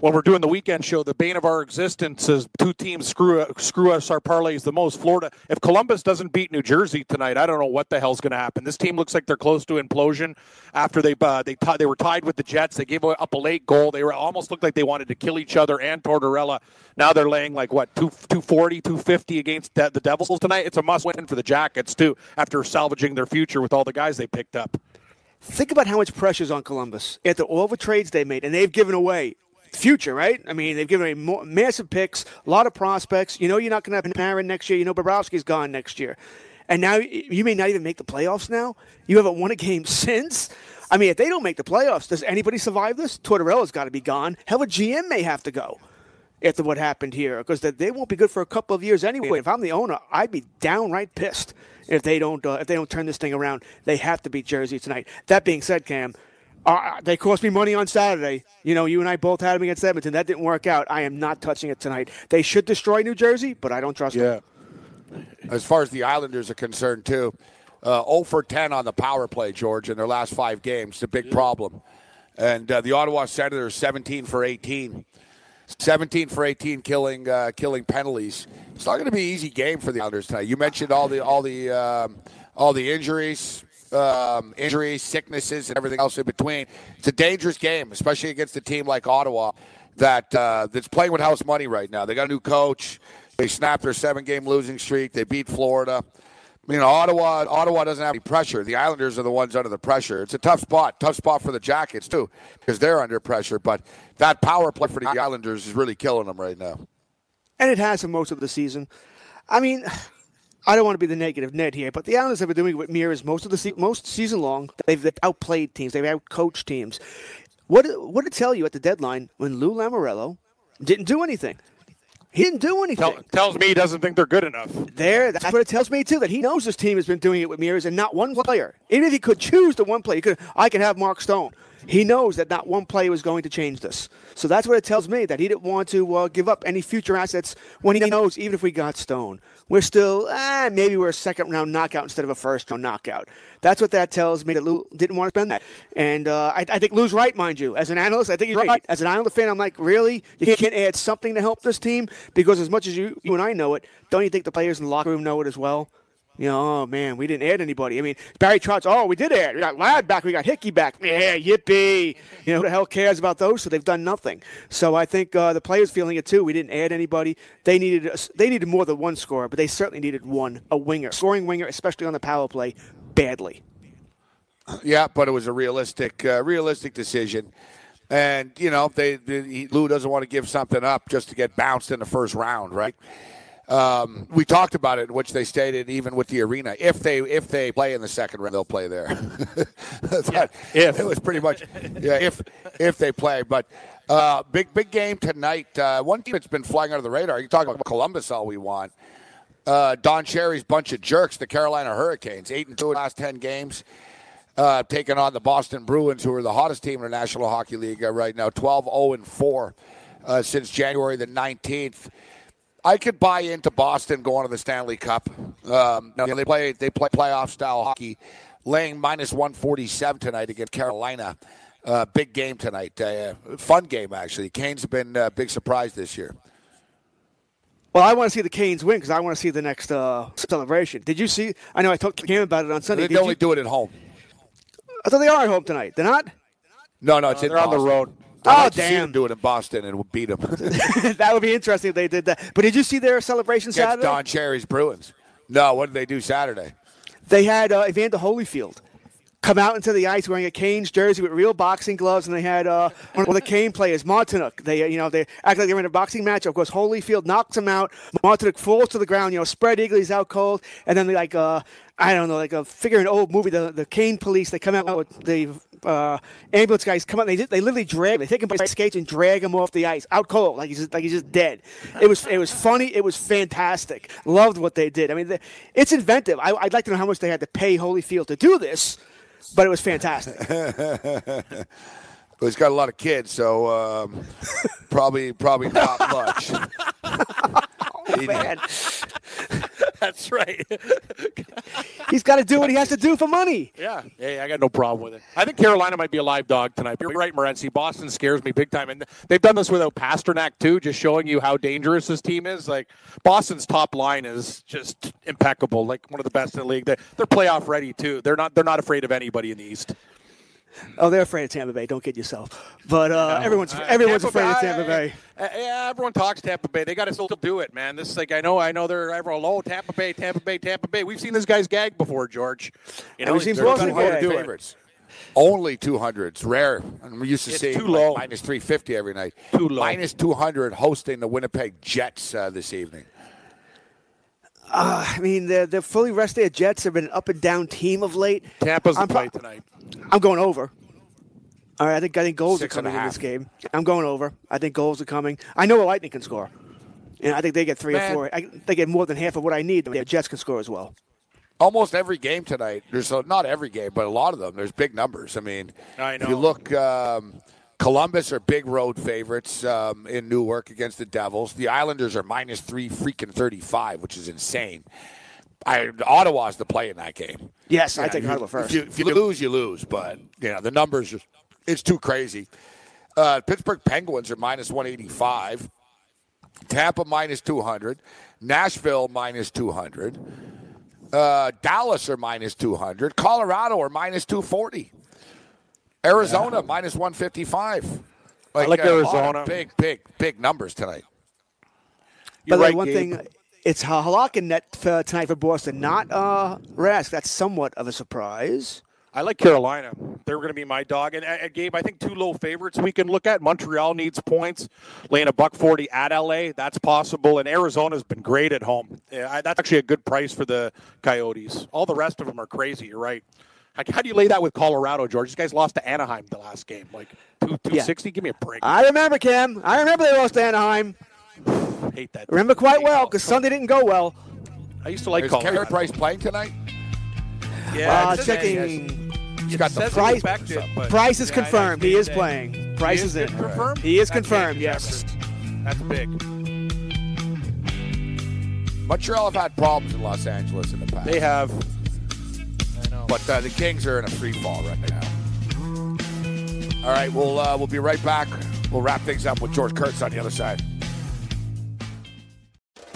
when we're doing the weekend show, the bane of our existence is two teams screw screw us our parlays the most. Florida. If Columbus doesn't beat New Jersey tonight, I don't know what the hell's going to happen. This team looks like they're close to implosion. After they uh, they t- they were tied with the Jets, they gave up a late goal. They were almost looked like they wanted to kill each other and Tortorella. Now they're laying like what two, 240, 250 against the Devils tonight. It's a must win for the Jackets too. After salvaging their future with all the guys they picked up. Think about how much pressure is on Columbus after all the trades they made, and they've given away future, right? I mean, they've given away more, massive picks, a lot of prospects. You know, you're not going to have Panarin next year. You know, Bobrovsky's gone next year, and now you may not even make the playoffs. Now you haven't won a game since. I mean, if they don't make the playoffs, does anybody survive this? Tortorella's got to be gone. Hell, a GM may have to go after what happened here because they won't be good for a couple of years anyway. If I'm the owner, I'd be downright pissed if they don't uh, if they don't turn this thing around. They have to beat Jersey tonight. That being said, Cam. Uh, they cost me money on Saturday. You know, you and I both had them against Edmonton. That didn't work out. I am not touching it tonight. They should destroy New Jersey, but I don't trust yeah. them. As far as the Islanders are concerned, too, uh, 0 for 10 on the power play, George, in their last five games. It's a big yeah. problem. And uh, the Ottawa Senators, 17 for 18. 17 for 18 killing uh, killing penalties. It's not going to be an easy game for the Islanders tonight. You mentioned all the all the um, all the injuries, um, injuries, sicknesses, and everything else in between. It's a dangerous game, especially against a team like Ottawa that uh, that's playing with house money right now. They got a new coach. They snapped their seven game losing streak. They beat Florida. You know, Ottawa. Ottawa doesn't have any pressure. The Islanders are the ones under the pressure. It's a tough spot. Tough spot for the Jackets too, because they're under pressure. But that power play for the Islanders is really killing them right now. And it has for most of the season. I mean, I don't want to be the negative Ned here, but the Islanders have been doing what mirrors most of the se- most season long. They've, outplayed teams. They've outcoached teams. What what did it tell you at the deadline when Lou Lamoriello didn't do anything? He didn't do anything. Tell, tells me he doesn't think they're good enough. There, that's what it tells me too. That he knows this team has been doing it with mirrors and not one player. Even if he could choose the one player, he could. I can have Mark Stone. He knows that not one player was going to change this. So that's what it tells me that he didn't want to uh, give up any future assets when he knows even if we got Stone, we're still eh, maybe we're a second round knockout instead of a first round knockout. That's what that tells me that Lou didn't want to spend that. And uh, I, I, think Lou's right, mind you. As an analyst, I think he's right. As an Islander fan, I'm like, really? You can't add something to help this team because as much as you, you and I know it, don't you think the players in the locker room know it as well? You know, oh man, we didn't add anybody. I mean, Barry Trotz, oh, we did add. We got Ladd back, we got Hickey back. Yeah, yippee. You know, who the hell cares about those? So they've done nothing. So I think uh, the players feeling it too. We didn't add anybody. They needed they needed more than one scorer, but they certainly needed one, a winger, scoring winger, especially on the power play, badly. Yeah, but it was a realistic, uh, realistic decision. And you know, they, they Lou doesn't want to give something up just to get bounced in the first round, right? Um, we talked about it, which they stated even with the arena. If they if they play in the second round, they'll play there. yeah, if it was pretty much yeah, if if they play. But uh, big big game tonight. Uh, one team that's been flying under the radar. You talk about Columbus all we want. Uh, Don Cherry's bunch of jerks, the Carolina Hurricanes, eight and two in the last ten games. Uh, taking on the Boston Bruins, who are the hottest team in the National Hockey League right now, 12 0 and 4 uh, since January the 19th. I could buy into Boston going to the Stanley Cup. Um, you know, they play they play playoff style hockey, laying minus one forty seven tonight against Carolina. Uh, big game tonight. Uh, fun game actually. Canes have been a big surprise this year. Well, I want to see the Canes win because I want to see the next uh, celebration. Did you see? I know I talked to Cam about it on Sunday. They Did only you, do it at home. I thought they are at home tonight. They're not. No, no, it's uh, in they're on the road. I'd oh, damn. do it in Boston and beat them. that would be interesting if they did that. But did you see their celebration Against Saturday? Don Cherry's Bruins. No, what did they do Saturday? They had uh, Evander Holyfield come out into the ice wearing a Canes jersey with real boxing gloves, and they had uh, one of the Cane players, Martinook. They, you know, they act like they're in a boxing match. Of course, Holyfield knocks him out. Martinook falls to the ground. You know, spread eagle, he's out cold, and then they like, uh, I don't know, like a figure in an old movie. The the Cane police they come out with the uh, ambulance guys come out. They they literally drag. They take him by skates and drag him off the ice, out cold, like he's just, like he's just dead. It was it was funny. It was fantastic. Loved what they did. I mean, the, it's inventive. I, would like to know how much they had to pay Holyfield to do this, but it was fantastic. well, he's got a lot of kids, so um, probably probably not much. oh, man. That's right. He's got to do what he has to do for money. Yeah. Hey, I got no problem with it. I think Carolina might be a live dog tonight. You're right, Morency. Boston scares me big time. And they've done this without Pastrnak, too, just showing you how dangerous this team is. Like, Boston's top line is just impeccable, like one of the best in the league. They're, they're playoff ready, too. They're not, they're not afraid of anybody in the East. Oh, they're afraid of Tampa Bay. Don't kid yourself. But uh, no. everyone's uh, everyone's Tampa afraid Bay, of Tampa Bay. Uh, yeah, everyone talks Tampa Bay. They got to still do it, man. This is like I know, I know they're everyone. Oh, Tampa Bay, Tampa Bay, Tampa Bay. We've seen this guy's gag before, George. You know, we've seen both favorites. Only 200s. Rare. I'm used to it's seeing too low. Like minus 350 every night. Too low. Minus 200 hosting the Winnipeg Jets uh, this evening. Uh, I mean, the the fully rested Jets have been an up and down team of late. Tampa's the play tonight. I'm going over. All right, I think I think goals Six are coming in this game. I'm going over. I think goals are coming. I know a Lightning can score, and I think they get three Man. or four. I, they get more than half of what I need. The Jets can score as well. Almost every game tonight. There's a, not every game, but a lot of them. There's big numbers. I mean, I know. if you look, um, Columbus are big road favorites um, in Newark against the Devils. The Islanders are minus three freaking thirty-five, which is insane. I, Ottawa's the play in that game. Yes, I take Ottawa first. If you, if you lose, you lose. But you know the numbers are it's too crazy. Uh, Pittsburgh Penguins are minus 185. Tampa minus 200. Nashville minus 200. Uh, Dallas are minus 200. Colorado are minus 240. Arizona minus 155. I like uh, a lot of Arizona. Big, big, big numbers tonight. You're But like right, one Gabe. thing, it's Halak and net uh, tonight for Boston, not uh, Rask. That's somewhat of a surprise. I like Carolina. They're going to be my dog. And, uh, Gabe, I think two low favorites we can look at. Montreal needs points. Laying a buck forty at LA, that's possible. And Arizona's been great at home. Yeah, I, that's actually a good price for the Coyotes. All the rest of them are crazy. You're right. How, how do you lay that with Colorado, George? These guys lost to Anaheim the last game, like two two sixty. Give me a break. I remember, Cam. I remember they lost to Anaheim. I hate that. Remember quite Hate well because Sunday didn't go well. I used to like Is Colorado. Carey Price playing tonight? Yeah, Uh, it says- checking. He's got the Price- expected, but- Price is Yeah, confirmed. He is playing. Price He is is in. confirmed? He is That's confirmed. big, Yes. That's big. Montreal have had problems in Los Angeles in the past. They have. But uh, the Kings are in a free fall right now. All right, we'll uh, we'll be right back. We'll wrap things up with George Kurtz on the other side.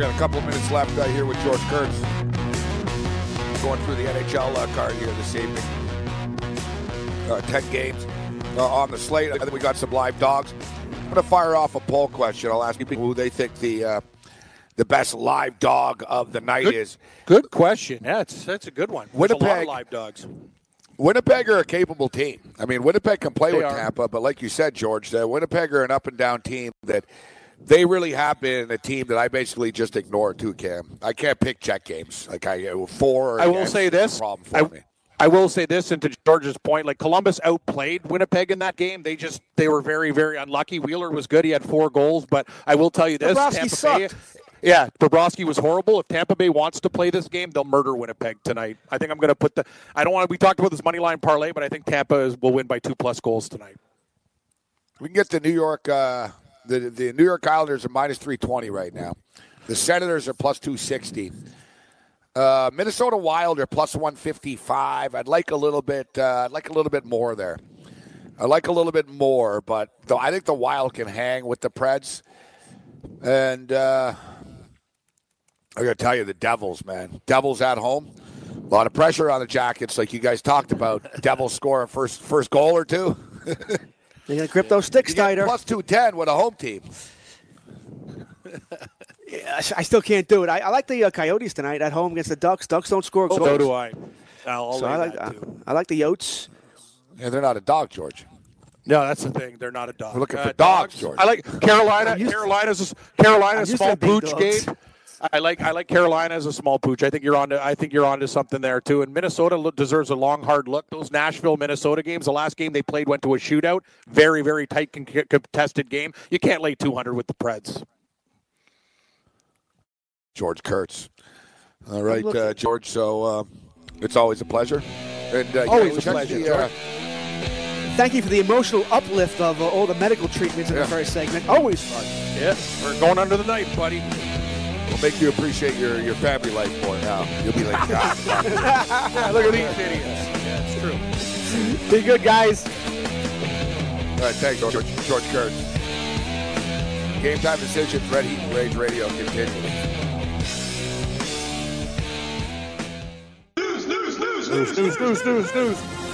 We got a couple of minutes left uh, here with George Kurtz. Going through the NHL uh, card here this evening. Uh, 10 games uh, on the slate. I think we got some live dogs. I'm going to fire off a poll question. I'll ask people who they think the uh, the best live dog of the night Good, is. good question. Yeah, that's that's a good one. There's a lot of Winnipeg- live dogs. Winnipeg are a capable team. I mean, Winnipeg can play They with are. Tampa, but like you said, George, the Winnipeg are an up and down team that they really have been a team that I basically just ignore too, Cam. I can't pick check games. Like I uh, four. I will say this. problem for I, me. I will say this, and to George's point, like Columbus outplayed Winnipeg in that game. They just they were very very unlucky. Wheeler was good; he had four goals. But I will tell you this: Bobrovsky Tampa Bay, yeah, Bobrovsky was horrible. If Tampa Bay wants to play this game, they'll murder Winnipeg tonight. I think I'm going to put the. I don't want to. We talked about this money line parlay, but I think Tampa is, will win by two plus goals tonight. We can get the New York. Uh, the the New York Islanders are minus three twenty right now. The Senators are plus two sixty. Uh, Minnesota Wild are plus one fifty five. I'd like a little bit. Uh, I'd like a little bit more there. I like a little bit more, but though I think the Wild can hang with the Preds. And uh, I got to tell you, the Devils, man, Devils at home. A lot of pressure on the Jackets, like you guys talked about. Devils score a first first goal or two. They got to grip those sticks You get tighter. plus 210 with a home team. Yeah, I I still can't do it. I, I like the uh, Coyotes tonight at home against the Ducks. Ducks don't score goals. So do I. I'll So I like I. I like the Yotes. Yeah, they're not a dog, George. No, that's the thing. They're not a dog. We're looking Uh, for dogs, George. I like Carolina. Carolina's a, Carolina's I'm a used to small big pooch game. I like I like Carolina as a small pooch. I think you're on to I think you're on to something there too. And Minnesota lo- deserves a long hard look. Those Nashville Minnesota games, the last game they played went to a shootout. Very very tight con- contested game. You can't lay 200 with the Preds. George Kurtz. All right, uh, George. So uh, it's always a pleasure. And uh, Always yeah, a pleasure, the, uh, Thank you for the emotional uplift of uh, all the medical treatments in Yeah. the first segment. Always fun. Yeah, we're going under the knife, buddy. We'll make you appreciate your, your family life more now. You'll be like, God. Yeah, look at these idiots. Yeah, it's true. Be good, guys. All right, thanks, George, George Kurtz. Game time decisions, Red Heat and Rage Radio continues. Snooze, snooze, snooze, snooze, snooze.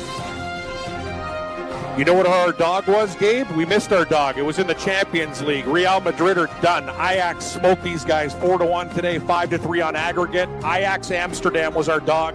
You know what our dog was, Gabe? We missed our dog. It was in the Champions League. Real Madrid are done. Ajax smoked these guys four to one today, five to three on aggregate. Ajax Amsterdam was our dog.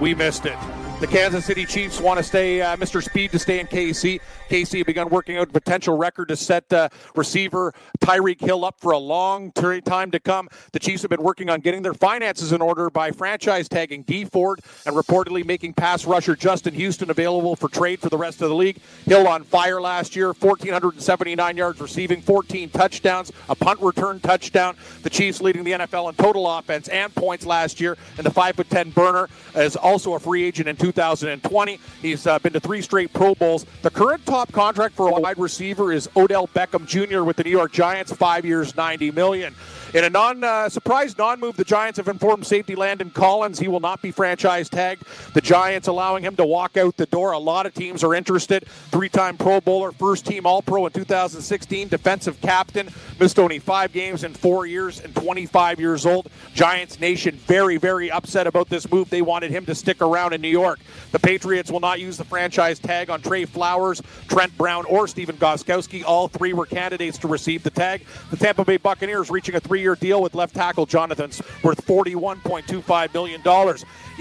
We missed it. The Kansas City Chiefs want to stay, uh, Mr. Speed, to stay in KC. KC have begun working out a potential record to set uh, receiver Tyreek Hill up for a long time to come. The Chiefs have been working on getting their finances in order by franchise tagging Dee Ford and reportedly making pass rusher Justin Houston available for trade for the rest of the league. Hill on fire last year, 1,479 yards receiving, 14 touchdowns, a punt return touchdown. The Chiefs leading the NFL in total offense and points last year, and the 5'10 burner is also a free agent in 2020. He's uh, been to three straight Pro Bowls. The current top contract for a wide receiver is Odell Beckham Jr. with the New York Giants, five years, 90 million. In a non uh, surprise non move, the Giants have informed safety Landon Collins he will not be franchise tagged. The Giants allowing him to walk out the door. A lot of teams are interested. Three time Pro Bowler, first team All Pro in 2016, defensive captain, missed only five games in four years, and 25 years old. Giants Nation very, very upset about this move. They wanted him to stick around in New York. The Patriots will not use the franchise tag on Trey Flowers, Trent Brown, or Stephen Gostkowski. All three were candidates to receive the tag. The Tampa Bay Buccaneers reaching a three three-year deal with left tackle Jonathan's worth $41.25 million.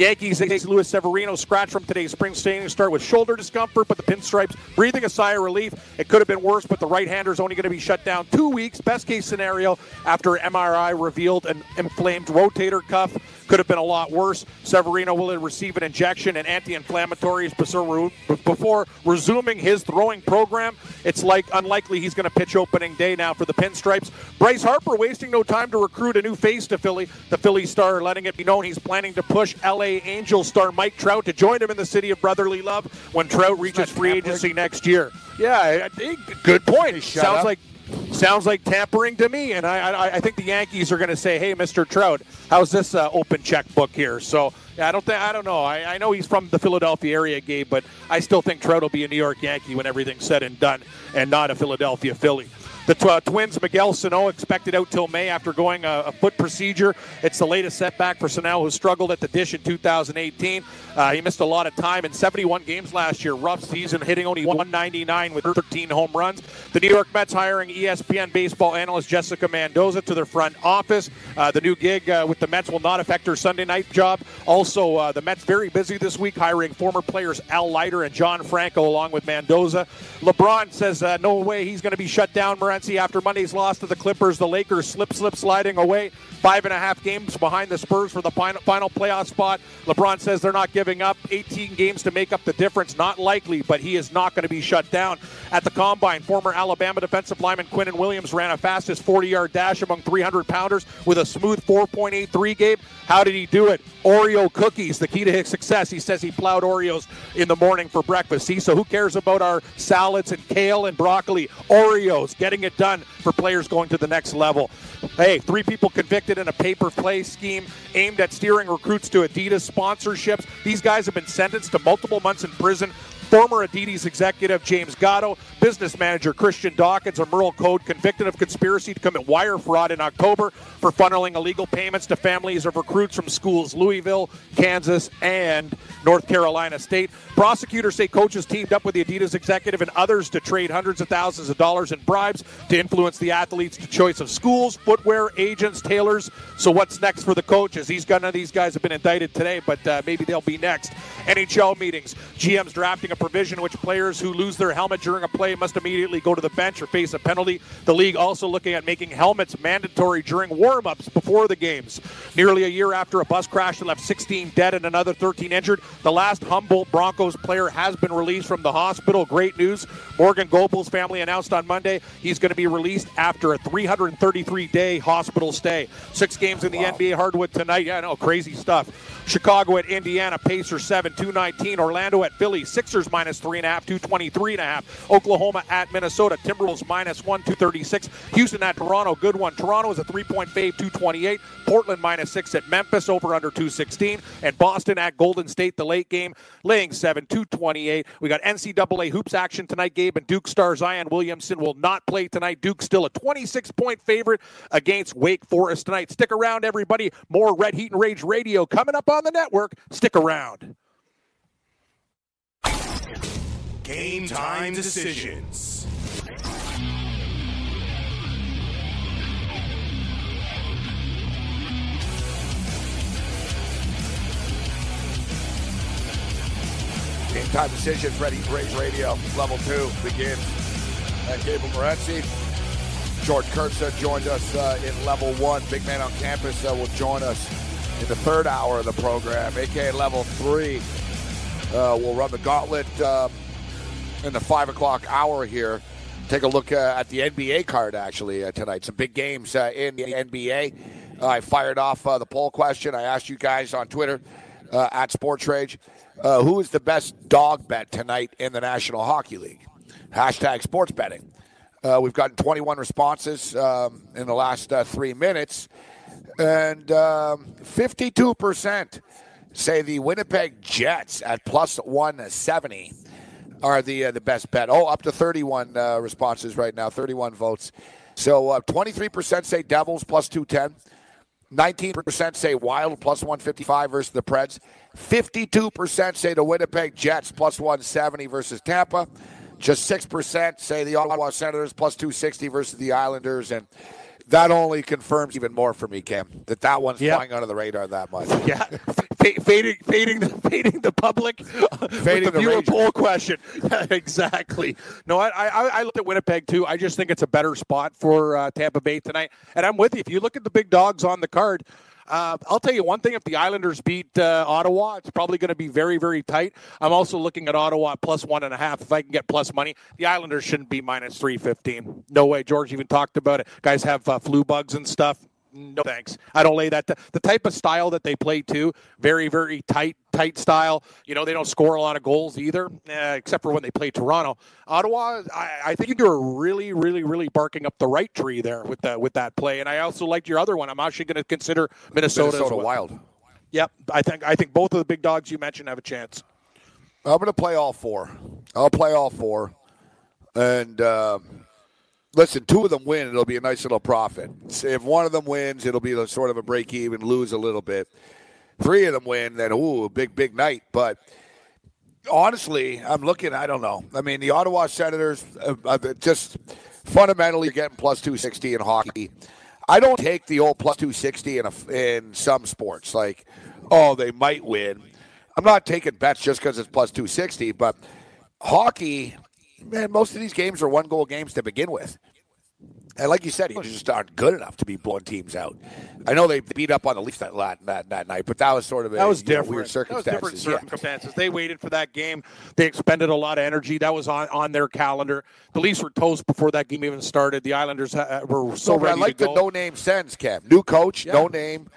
Yankees ace Luis Severino scratched from today's spring training start with shoulder discomfort, but the pinstripes breathing a sigh of relief. It could have been worse, but the right-hander is only going to be shut down two weeks. Best case scenario after MRI revealed an inflamed rotator cuff. Could have been a lot worse. Severino will receive an injection and anti-inflammatories before resuming his throwing program. It's like unlikely he's going to pitch opening day now for the Pinstripes. Bryce Harper wasting no time to recruit a new face to Philly. The Philly star letting it be known he's planning to push LA Angels star Mike Trout to join him in the city of brotherly love when Trout reaches free agency next year. Yeah, good point. Sounds up. like sounds like tampering to me. And I, I, I think the Yankees are going to say, "Hey, Mr. Trout, how's this uh, open checkbook here?" So yeah, I don't think I don't know. I, I know he's from the Philadelphia area, Gabe, but I still think Trout will be a New York Yankee when everything's said and done, and not a Philadelphia Philly. The tw- Twins, Miguel Sano, expected out till May after going a, a, foot procedure. It's the latest setback for Sano, who struggled at the dish in 2018. Uh, he missed a lot of time in 71 games last year. Rough season, hitting only 199 with 13 home runs. The New York Mets hiring ESPN baseball analyst Jessica Mendoza to their front office. Uh, the new gig uh, with the Mets will not affect her Sunday night job. Also, uh, the Mets very busy this week hiring former players Al Leiter and John Franco along with Mendoza. LeBron says uh, no way he's going to be shut down Morency after Monday's loss to the Clippers. The Lakers slip, slip, sliding away. Five and a half games behind the Spurs for the final, final playoff spot. LeBron says they're not giving up. 18 games to make up the difference. Not likely, but he is not going to be shut down. At the combine, former Alabama defensive lineman Quinnen Williams ran a fastest 40 yard dash among 300 pounders with a smooth 4.83 game. How did he do it? Oreo cookies, the key to his success. He says he plowed Oreos in the morning for breakfast. See, so who cares about our salads and kale and broccoli? Oreos, getting it done for players going to the next level. Hey, three people convicted in a paper play scheme aimed at steering recruits to Adidas sponsorships. These guys have been sentenced to multiple months in prison Former Adidas executive James Gatto, business manager Christian Dawkins, a Merl Code convicted of conspiracy to commit wire fraud in October for funneling illegal payments to families of recruits from schools Louisville, Kansas, and North Carolina State. Prosecutors say coaches teamed up with the Adidas executive and others to trade hundreds of thousands of dollars in bribes to influence the athletes' to choice of schools, footwear, agents, tailors. So what's next for the coaches? These none of these guys have been indicted today, but uh, maybe they'll be next. NHL meetings. GM's drafting a provision in which players who lose their helmet during a play must immediately go to the bench or face a penalty. The league also looking at making helmets mandatory during warm-ups before the games. Nearly a year after a bus crash that left 16 dead and another 13 injured, the last Humboldt Broncos player has been released from the hospital. Great news. Morgan Gobeil's family announced on Monday he's going to be released after a 333-day hospital stay. Six games in the wow. NBA hardwood tonight. Yeah, I know, crazy stuff. Chicago at Indiana, Pacers 7, 219. Orlando at Philly, Sixers minus 3.5, 223.5. Oklahoma at Minnesota, Timberwolves minus 1, 236. Houston at Toronto, good one. Toronto is a three point fave, 228. Portland minus 6 at Memphis, over under 216. And Boston at Golden State, the late game, laying 7, 228. We got NCAA hoops action tonight, Gabe, and Duke star Zion Williamson will not play tonight. Duke still a 26 point favorite against Wake Forest tonight. Stick around, everybody. More Red Heat and Rage radio coming up on the network. Stick around. Game time decisions. Game time decisions, ready to raise radio. Level two begins. And Gabriel Morency. George Kurtz joined us uh, in level one. Big man on campus uh, will join us in the third hour of the program, aka level three. Uh, we'll run the gauntlet um, in the five o'clock hour here. Take a look uh, at the NBA card actually uh, tonight. Some big games uh, in the NBA. I fired off the poll question. I asked you guys on Twitter at Sports Rage, who is the best dog bet tonight in the National Hockey League? Hashtag sports betting. Uh, we've gotten 21 responses um, in the last uh, three minutes, and um, 52% say the Winnipeg Jets at plus 170 are the uh, the best bet. Oh, up to 31 uh, responses right now, 31 votes. So 23% uh, say Devils plus 210. 19% say Wild plus 155 versus the Preds. 52% say the Winnipeg Jets plus 170 versus Tampa. Just 6% say the Ottawa Senators plus 260 versus the Islanders. And that only confirms even more for me, Cam, that that one's yep. flying under the radar that much. Yeah, fading, fading, the, fading the public, fading the, the viewer poll question. Yeah, exactly. No, I, I, I, looked at Winnipeg too. I just think it's a better spot for uh, Tampa Bay tonight, and I'm with you. If you look at the big dogs on the card, uh, I'll tell you one thing: if the Islanders beat uh, Ottawa, it's probably going to be very, very tight. I'm also looking at Ottawa plus one and a half. If I can get plus money, the Islanders shouldn't be minus three fifteen. No way. George even talked about it. Guys have uh, flu bugs and stuff no thanks. I don't lay that. The type of style that they play too, very very tight tight style. You know they don't score a lot of goals either, uh, except for when they play Toronto. Ottawa, I, I think you're really really really barking up the right tree there with that with that play. And I also liked your other one. I'm actually going to consider Minnesota, Minnesota well. Wild. Yep, I think I think both of the big dogs you mentioned have a chance. I'm going to play all four. I'll play all four, and. Um, listen, two of them win, it'll be a nice little profit. If one of them wins, it'll be a, sort of a break even, lose a little bit. Three of them win, then ooh, a big big night. But honestly, I'm looking. I don't know. I mean, the Ottawa Senators uh, uh, just fundamentally getting plus 260 in hockey. I don't take the old plus 260 in a, in some sports. Like, oh, they might win. I'm not taking bets just because it's plus 260, but hockey man, most of these games are one goal games to begin with. And like you said, he just aren't good enough to be blowing teams out. I know they beat up on the Leafs that, lot that, that night, but that was sort of a, that was different. Know, weird circumstances. different circumstances. Yeah. They waited for that game. They expended a lot of energy. That was on, on their calendar. The Leafs were toast before that game even started. The Islanders uh, were so no, ready. I like the no name sense, Cam. New coach, yeah. no name.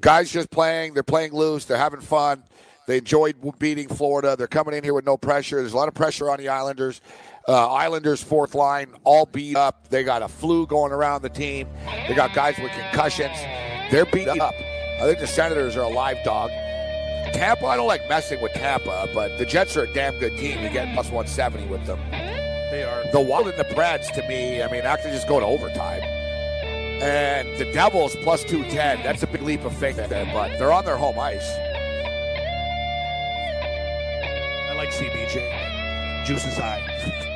Guys just playing. They're playing loose. They're having fun. They enjoyed beating Florida. They're coming in here with no pressure. There's a lot of pressure on the Islanders. Uh, Islanders fourth line all beat up. They got a flu going around the team. They got guys with concussions. They're beat up. I think the Senators are a live dog. Tampa, I don't like messing with Tampa, but the Jets are a damn good team. You get plus 170 with them. They are. The Wild and the Preds, to me, I mean, actually just go to overtime. And the Devils plus 210, that's a big leap of faith there, but they're on their home ice. Like CBJ. Juice is high.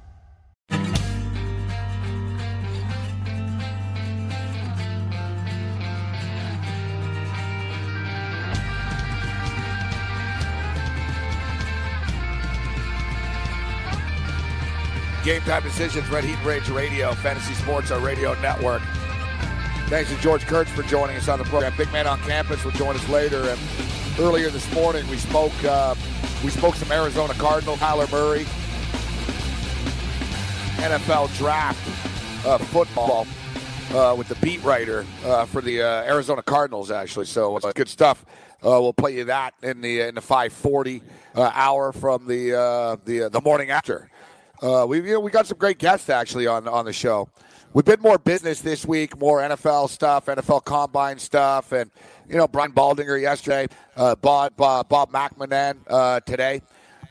Game Time Decisions, Red Heat Rage Radio, Fantasy Sports, our radio network. Thanks to George Kurtz for joining us on the program. Big Man on Campus will join us later. And earlier this morning, we spoke uh, we spoke some Arizona Cardinals, Kyler Murray, NFL draft uh, football uh, with the beat writer uh, for the uh, Arizona Cardinals, actually. So it's good stuff. Uh, we'll play you that in the in the 5:40 hour from the the the morning after. Uh, we you know, we got some great guests actually on on the show. We've been more business this week, more NFL stuff, NFL Combine stuff, and you know Brian Baldinger yesterday, uh, Bob uh, Bob McManaman uh, today.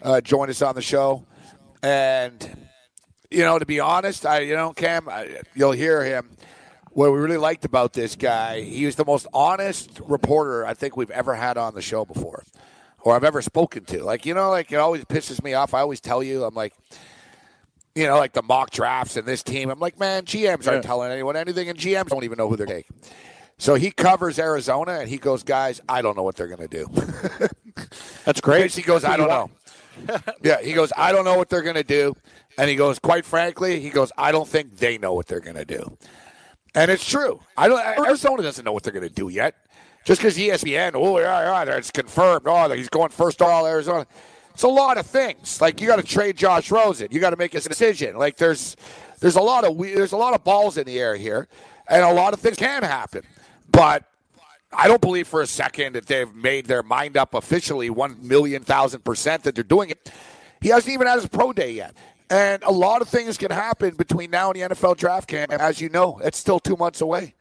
uh, join us on the show. And, you know, to be honest, I, you know, Cam, I, you'll hear him. What we really liked about this guy, he was the most honest reporter I think we've ever had on the show before or I've ever spoken to. Like, you know, like it always pisses me off. I always tell you, I'm like, you know, like the mock drafts and this team. I'm like, man, GMs aren't telling anyone anything, and GMs don't even know who they're taking. So he covers Arizona, and he goes, guys, I don't know what they're going to do. That's great. He goes, I don't know. yeah, he goes, I don't know what they're going to do. And he goes, quite frankly, he goes, I don't think they know what they're going to do. And it's true. I don't. Arizona doesn't know what they're going to do yet. Just because ESPN, oh yeah, yeah, it's confirmed. Oh, he's going first all Arizona. It's a lot of things. Like you got to trade Josh Rosen. You got to make a decision. Like there's there's a lot of there's a lot of balls in the air here, and a lot of things can happen. But I don't believe for a second that they've made their mind up officially one million thousand percent that they're doing it. He hasn't even had his pro day yet. And a lot of things can happen between now and the NFL draft camp. And as you know, it's still two months away.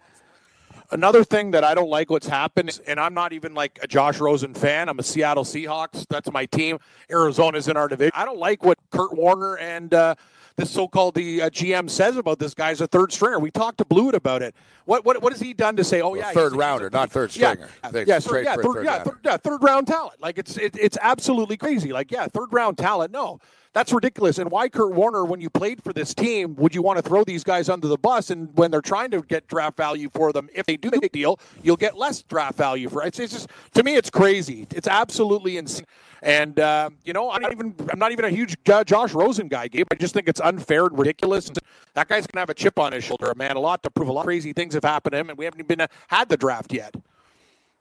Another thing that I don't like what's happened, and I'm not even like a Josh Rosen fan. I'm a Seattle Seahawks. That's my team. Arizona's in our division. I don't like what Kurt Warner and uh, this so-called the uh, GM says about this guy's a third stringer. We talked to Blewett about it. What what what has he done to say? Oh yeah, third rounder, not third stringer. Yeah, yeah, third, yeah, third, yeah, third, yeah, third round talent. Like it's it, it's absolutely crazy. Like yeah, third round talent. No, that's ridiculous. And why Kurt Warner, when you played for this team, would you want to throw these guys under the bus? And when they're trying to get draft value for them, if they do make a deal, you'll get less draft value for it. It's, just to me, it's crazy. It's absolutely insane. And uh, you know, I'm not even I'm not even a huge uh, Josh Rosen guy, Gabe. I just think it's unfair and ridiculous. That guy's gonna have a chip on his shoulder, man. A lot to prove. A lot of crazy things have happened to him, and we haven't even had the draft yet.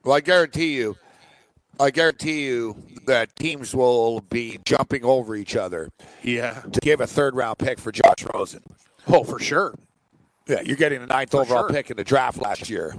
Well, I guarantee you, I guarantee you that teams will be jumping over each other. Yeah. To give a third round pick for Josh Rosen. Oh, for sure. Yeah, you're getting a ninth for overall sure. pick in the draft last year.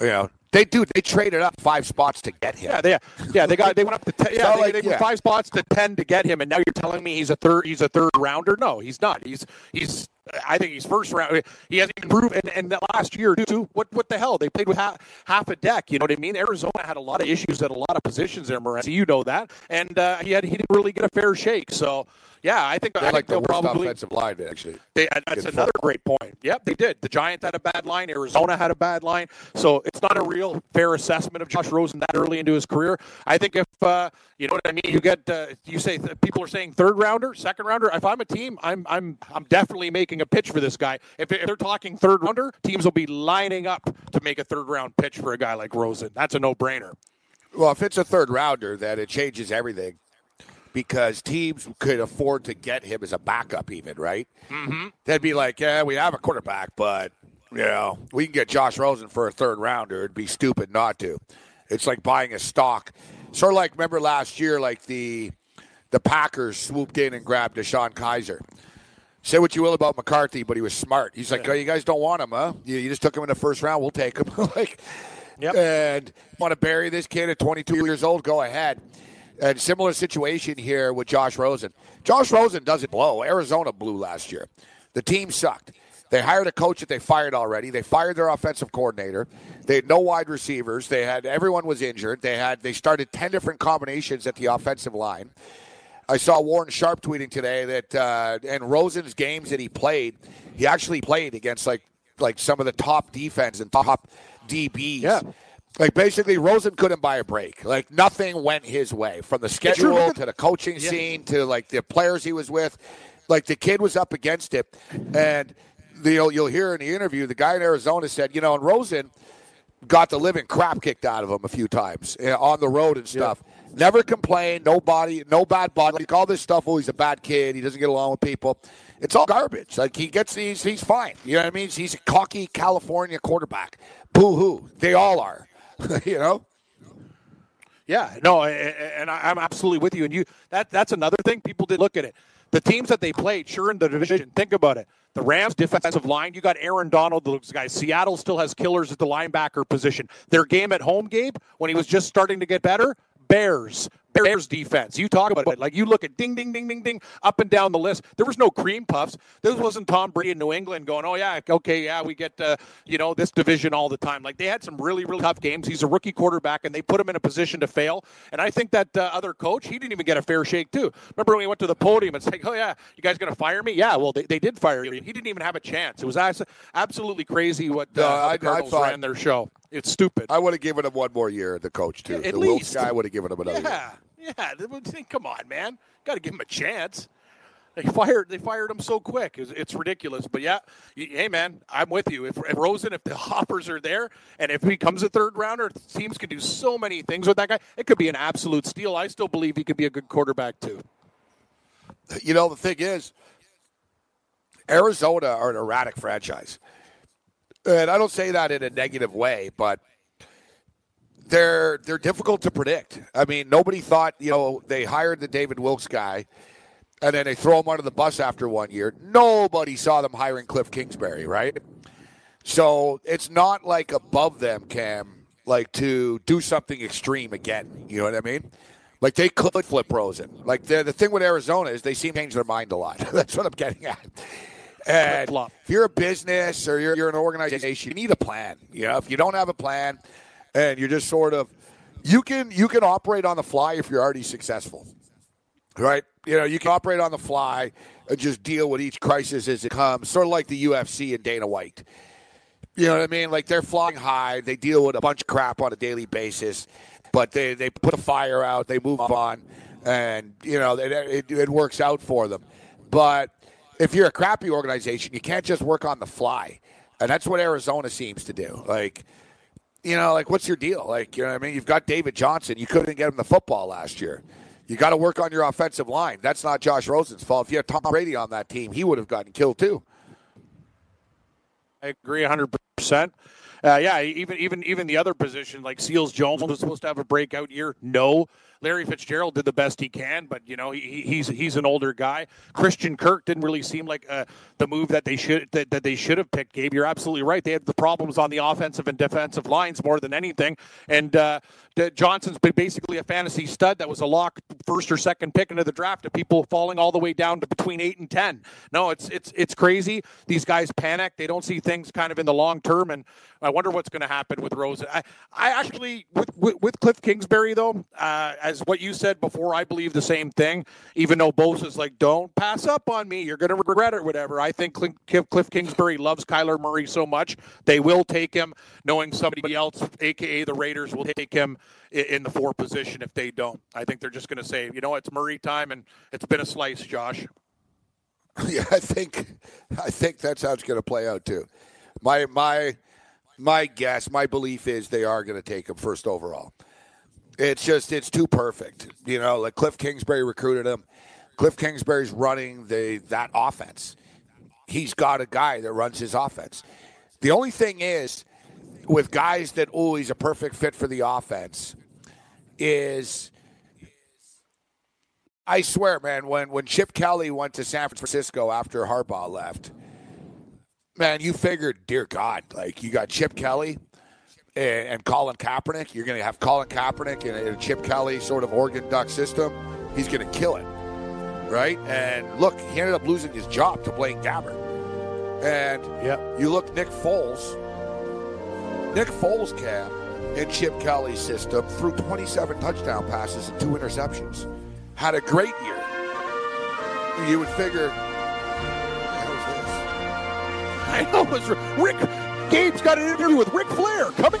You know, they do. They traded up five spots to get him. Yeah, they yeah they got they went up to ten, yeah, they, like, they yeah. five spots to ten to get him, and now you're telling me he's a third he's a third rounder? No, he's not. He's he's I think he's first round. He hasn't improved. And, and that last year, too, what what the hell? They played with half, half a deck. You know what I mean? Arizona had a lot of issues at a lot of positions there, Morency. You know that. And uh, he had he didn't really get a fair shake. So yeah, I think, They're I like think the they'll probably offensive line actually. They, that's another great point. Yep, they did. The Giants had a bad line. Arizona had a bad line. So it's not a real fair assessment of Josh Rosen that early into his career. I think if uh, you know what I mean, you get uh, you say people are saying third rounder, second rounder. If I'm a team, I'm I'm I'm definitely making a pitch for this guy. If, if they're talking third rounder, teams will be lining up to make a third round pitch for a guy like Rosen. That's a no brainer. Well, if it's a third rounder, then it changes everything because teams could afford to get him as a backup, even right? Mm-hmm. They'd be like, "Yeah, we have a quarterback, but you know, we can get Josh Rosen for a third rounder. It'd be stupid not to." It's like buying a stock. Sort of like remember last year, like the the Packers swooped in and grabbed DeShone Kizer. Say what you will about McCarthy, but he was smart. He's like, "Oh, you guys don't want him, huh? You, you just took him in the first round. We'll take him." like, yep. and want to bury this kid at 22 years old? Go ahead. And similar situation here with Josh Rosen. Josh Rosen doesn't blow. Arizona blew last year. The team sucked. They hired a coach that they fired already. They fired their offensive coordinator. They had no wide receivers. They had everyone was injured. They had they started ten different combinations at the offensive line. I saw Warren Sharp tweeting today that uh, and Rosen's games that he played, he actually played against like like some of the top defense and top DBs. Yeah. Like basically, Rosen couldn't buy a break. Like nothing went his way from the schedule to the coaching yeah. scene to like the players he was with. Like the kid was up against it, and the, you'll, you'll hear in the interview the guy in Arizona said, you know, and Rosen got the living crap kicked out of him a few times you know, on the road and stuff. Yeah. Never complained, no body, no bad body. Like all this stuff. Oh, he's a bad kid. He doesn't get along with people. It's all garbage. Like he gets these, he's fine. You know what I mean? He's a cocky California quarterback. Boo hoo. They all are. you know? Yeah, no, and I'm absolutely with you. And you that that's another thing. People did look at it. The teams that they played, sure in the division. Think about it. The Rams defensive line, you got Aaron Donald, the guy. Seattle still has killers at the linebacker position. Their game at home, Gabe, when he was just starting to get better, Bears, Bears defense. You talk about it. Like you look at ding, ding, ding, ding, ding, up and down the list. There was no cream puffs. This wasn't Tom Brady in New England going, oh, yeah, okay, yeah, we get, uh, you know, this division all the time. Like they had some really, really tough games. He's a rookie quarterback, and they put him in a position to fail. And I think that uh, other coach, he didn't even get a fair shake, too. Remember when he went to the podium and said, oh, yeah, you guys going to fire me? Yeah, well, they, they did fire you. He didn't even have a chance. It was absolutely crazy what uh, I, the Cardinals I thought, ran their show. It's stupid. I would have given him one more year, the coach, too. At the least. guy would have given him another yeah, year. Yeah, come on, man. Got to give him a chance. They fired. They fired him so quick. It's, it's ridiculous. But yeah, hey man, I'm with you. If, if, Rosen, if the hoppers are there, and if he becomes a third rounder, teams can do so many things with that guy. It could be an absolute steal. I still believe he could be a good quarterback too. You know, the thing is, Arizona are an erratic franchise, and I don't say that in a negative way, but they're they're difficult to predict. I mean, nobody thought you know they hired the David Wilks guy and then they throw him under the bus after one year. Nobody saw them hiring Cliff Kingsbury, right? So it's not like above them, Cam, like to do something extreme again. You know what I mean? Like they could flip Rosen. Like the the thing with Arizona is they seem to change their mind a lot. That's what I'm getting at. And if you're a business or you're, you're an organization, you need a plan. You know, if you don't have a plan and you're just sort of you can you can operate on the fly if you're already successful right? You know, you can operate on the fly and just deal with each crisis as it comes, sort of like the UFC and Dana White. You know what I mean? Like they're flying high, they deal with a bunch of crap on a daily basis, but they, they put a fire out, they move on, and, you know, it, it, it works out for them. But if you're a crappy organization, you can't just work on the fly. And that's what Arizona seems to do. Like, you know, like what's your deal? Like, you know I mean? You've got David Johnson. You couldn't get him the football last year. You got to work on your offensive line. That's not Josh Rosen's fault. If you had Tom Brady on that team, he would have gotten killed too. I agree 100%. Uh, yeah, even even even the other position like Seals Jones was supposed to have a breakout year. No, Larry Fitzgerald did the best he can, but you know he, he's he's an older guy. Christian Kirk didn't really seem like uh, the move that they should that, that they should have picked. Gabe, you're absolutely right. They had the problems on the offensive and defensive lines more than anything, and uh, Johnson's been basically a fantasy stud that was a lock first or second pick into the draft of people falling all the way down to between eight and ten. No, it's it's it's crazy. These guys panic. They don't see things kind of in the long term, and I wonder what's going to happen with Rosen. I, I actually with, with, with Cliff Kingsbury though, uh, as what you said before, I believe the same thing. Even though Bosa's like, don't pass up on me, you're going to regret it, whatever. I think Cliff Kingsbury loves Kyler Murray so much they will take him, knowing somebody else, aka the Raiders, will take him in the four position if they don't. I think they're just going to say, you know, it's Murray time, and it's been a slice, Josh. Yeah, I think I think that's how it's going to play out too. My my my guess, my belief is they are going to take him first overall. It's just it's too perfect, you know. Like Cliff Kingsbury recruited him. Cliff Kingsbury's running the that offense. He's got a guy that runs his offense. The only thing is, with guys that oh he's a perfect fit for the offense is I swear, man, when when Chip Kelly went to San Francisco after Harbaugh left, man, you figured, dear God, like you got Chip Kelly and, and Colin Kaepernick. You're going to have Colin Kaepernick in a, Chip Kelly sort of Oregon Duck system. He's going to kill it, right? And look, he ended up losing his job to Blaine Gabbert. And you look Nick Foles Nick Foles cam in Chip Kelly's system threw 27 touchdown passes and two interceptions. Had a great year. You would figure? I know it was Rick. Gabe's got an interview with Ric Flair coming.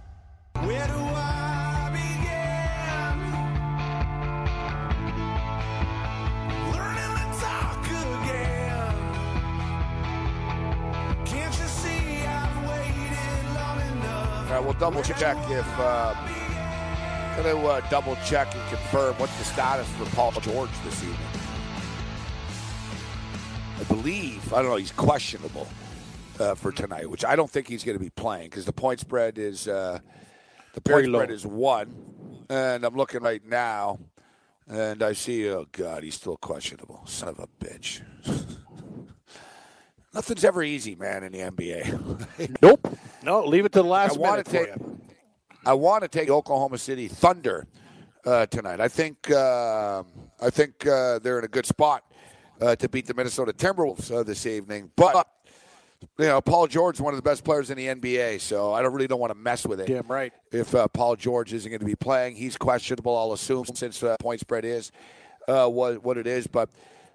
We'll double check if uh, going to uh, double check and confirm what's the status for Paul George this evening. I believe, I don't know, he's questionable uh, for tonight, which I don't think he's going to be playing because the point spread is uh, the Very point low. spread is one, and I'm looking right now, and I see, oh god, he's still questionable. Son of a bitch. Nothing's ever easy, man, in the NBA. Nope. No, leave it to the last I want minute to take. I want to take Oklahoma City Thunder uh, tonight. I think. Uh, I think uh, they're in a good spot uh, to beat the Minnesota Timberwolves uh, this evening. But you know, Paul George is one of the best players in the NBA, so I don't really don't want to mess with it. Damn right. If uh, Paul George isn't going to be playing, he's questionable. I'll assume since uh, point spread is uh, what what it is. But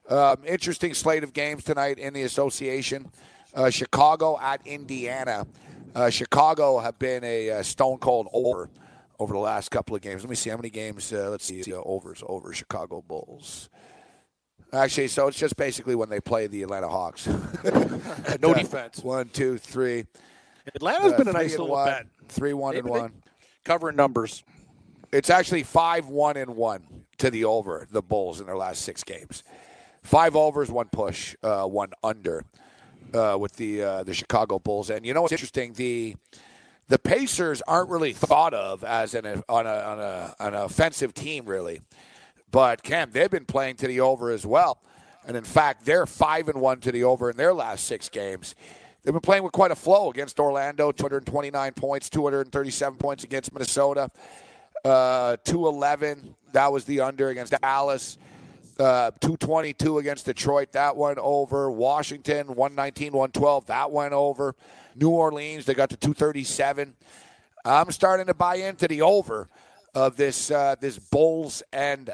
um, interesting slate of games tonight in the association. Uh, Chicago at Indiana. Uh, Chicago have been a uh, stone cold over over the last couple of games. Let me see how many games. Uh, let's see uh, overs over Chicago Bulls. Actually, so it's just basically when they play the Atlanta Hawks. No defense. One, two, three. Atlanta's Uh, been a nice little one, bet. Three, one, Maybe and one. Covering numbers. It's actually five one and one to the over the Bulls in their last six games. Five overs, one push, uh, one under uh, with the uh, the Chicago Bulls. And you know what's interesting? The the Pacers aren't really thought of as an on a on a an offensive team really, but Cam they've been playing to the over as well. And in fact, they're five and one to the over in their last six games. They've been playing with quite a flow against Orlando, 229 points, 237 points against Minnesota. Uh, 211, that was the under against Dallas. Uh, 222 against Detroit, that went over. Washington, 119, 112, that went over. New Orleans, they got to 237. I'm starting to buy into the over of this uh, this Bulls and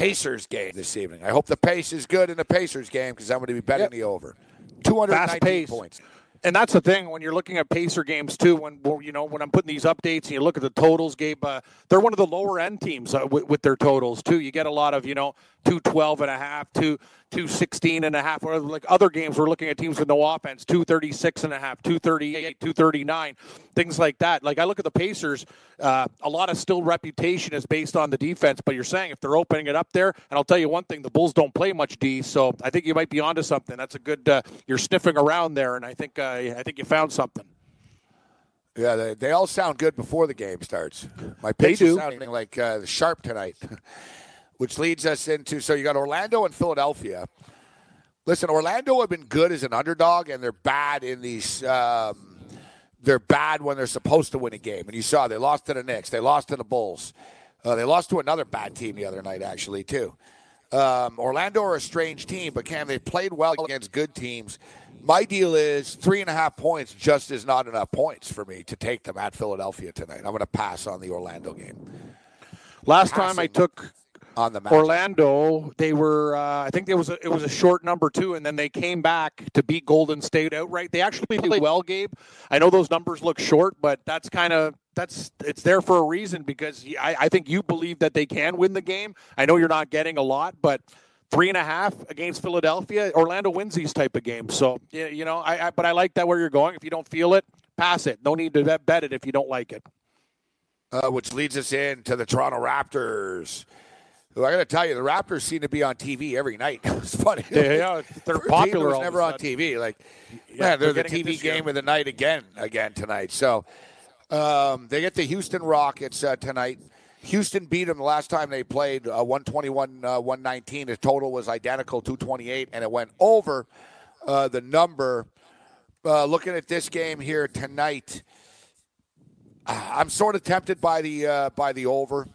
Pacers game this evening. I hope the pace is good in the Pacers game because I'm going to be betting Yep. the over. Fast 219 points. And that's the thing when you're looking at Pacer games too. When you know when I'm putting these updates and you look at the totals, Gabe, uh, they're one of the lower end teams uh, with, with their totals too. You get a lot of you know two twelve and a half, two two sixteen and a half. Or like other games, we're looking at teams with no offense, two thirty six and a half, two thirty eight, two thirty nine, things like that. Like I look at the Pacers, uh, a lot of still reputation is based on the defense. But you're saying if they're opening it up there, and I'll tell you one thing, the Bulls don't play much D, so I think you might be onto something. That's a good. Uh, you're sniffing around there, and I think uh, I think you found something. Yeah, they, they all sound good before the game starts. My pitch is sounding like uh, sharp tonight, which leads us into so you got Orlando and Philadelphia. Listen, Orlando have been good as an underdog, and they're bad in these. Um, they're bad when they're supposed to win a game, and you saw they lost to the Knicks, they lost to the Bulls, uh, they lost to another bad team the other night, actually too. Um, Orlando are a strange team, but Cam, they played well against good teams. My deal is three and a half points just is not enough points for me to take them at Philadelphia tonight. I'm going to pass on the Orlando game. Last time I took On the match. Orlando, they were uh, I think there was a, it was a short number two, and then they came back to beat Golden State outright. They actually played well, Gabe. I know those numbers look short, but that's kind of that's it's there for a reason because I, I think you believe that they can win the game. I know you're not getting a lot, but three and a half against Philadelphia, Orlando wins these type of games. So you know, I, I but I like that where you're going. If you don't feel it, pass it. No need to bet- bet it if you don't like it. uh, which leads us in to the Toronto Raptors. Who I got to tell you, the Raptors seem to be on TV every night. it's funny. Yeah, yeah, they're For a team that popular was never on. TV. Like, Yeah, man, they're, they're the TV this year. game of the night again, again tonight. So um, they get the Houston Rockets uh, tonight. Houston beat them the last time they played, uh, 121, uh, 119. The total was identical, 228, and it went over uh, the number. Uh, looking at this game here tonight, I'm sort of tempted by the uh, by the over.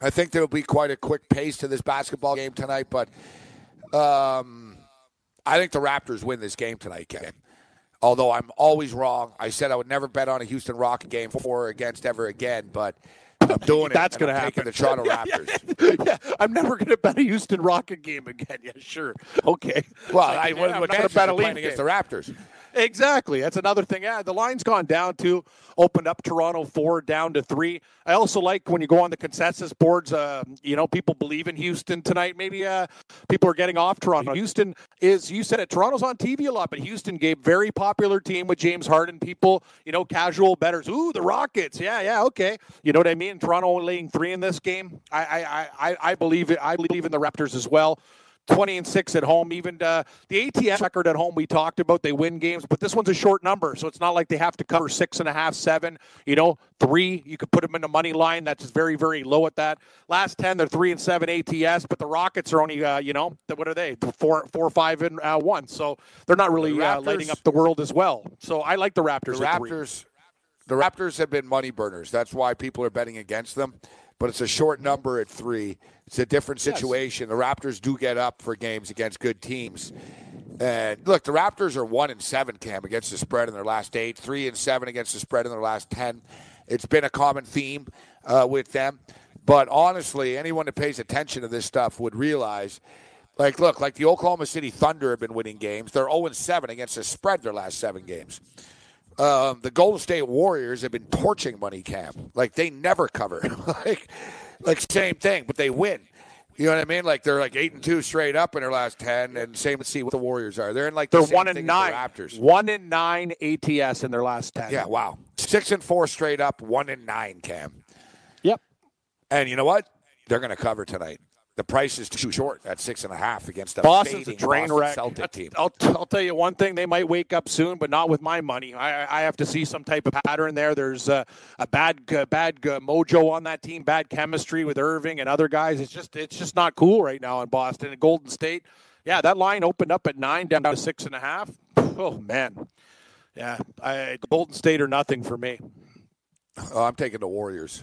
I think there'll be quite a quick pace to this basketball game tonight, but um, I think the Raptors win this game tonight, Ken. Although I'm always wrong. I said I would never bet on a Houston Rocket game for or against ever again, but I'm doing it. That's going to happen. the Toronto Yeah, yeah, Raptors. yeah, I'm never going to bet a Houston Rocket game again. Yeah, sure. Okay. Well, Like, I, yeah, I'm not gonna bet a league against the Raptors? Exactly. That's another thing. Yeah, the line's gone down to opened up Toronto four down to three. I also like when you go on the consensus boards. Uh, you know, people believe in Houston tonight. Maybe uh, people are getting off Toronto. Houston is. You said it. Toronto's on TV a lot, but Houston gave very popular team with James Harden. People, you know, casual betters. Ooh, the Rockets. Yeah, yeah, okay. You know what I mean? Toronto laying three in this game. I, I, I, I believe it. I believe in the Raptors as well. 20 and 6 at home. Even uh, the ATS record at home we talked about, they win games, but this one's a short number, so it's not like they have to cover six and a half, seven. You know, three, you could put them in the money line. That's very, very low at that. Last 10, they're three and seven ATS, but the Rockets are only, uh, you know, what are they? Four, four, five, and uh, one. So they're not really the uh, Raptors, lighting up the world as well. So I like the Raptors. The Raptors. The Raptors have been money burners. That's why people are betting against them but it's a short number at three. It's a different situation. Yes. The Raptors do get up for games against good teams. And look, the Raptors are one and seven, Cam, against the spread in their last eight, three and seven against the spread in their last ten. It's been a common theme uh, with them. But honestly, anyone that pays attention to this stuff would realize, like, look, like the Oklahoma City Thunder have been winning games. They're 0 7 against the spread their last seven games. Um, the Golden State Warriors have been torching money camp. Like they never cover. like, like same thing, but they win. You know what I mean? Like they're like eight and two straight up in their last ten, and same with see what the Warriors are. They're in like they're the one and nine. Raptors. One and nine ATS in their last ten. Yeah, wow. Six and four straight up. One and nine, Cam. Yep. And you know what? They're going to cover tonight the price is too short at six and a half against the Boston's a train Boston wreck. Celtic team. I'll, I'll tell you one thing: they might wake up soon, but not with my money. I, I have to see some type of pattern there. There's a, a bad uh, bad uh, mojo on that team, bad chemistry with Irving and other guys. It's just it's just not cool right now in Boston and Golden State. Yeah, that line opened up at nine, down to six and a half. Oh man, yeah, I, Golden State or nothing for me. Oh, I'm taking the Warriors.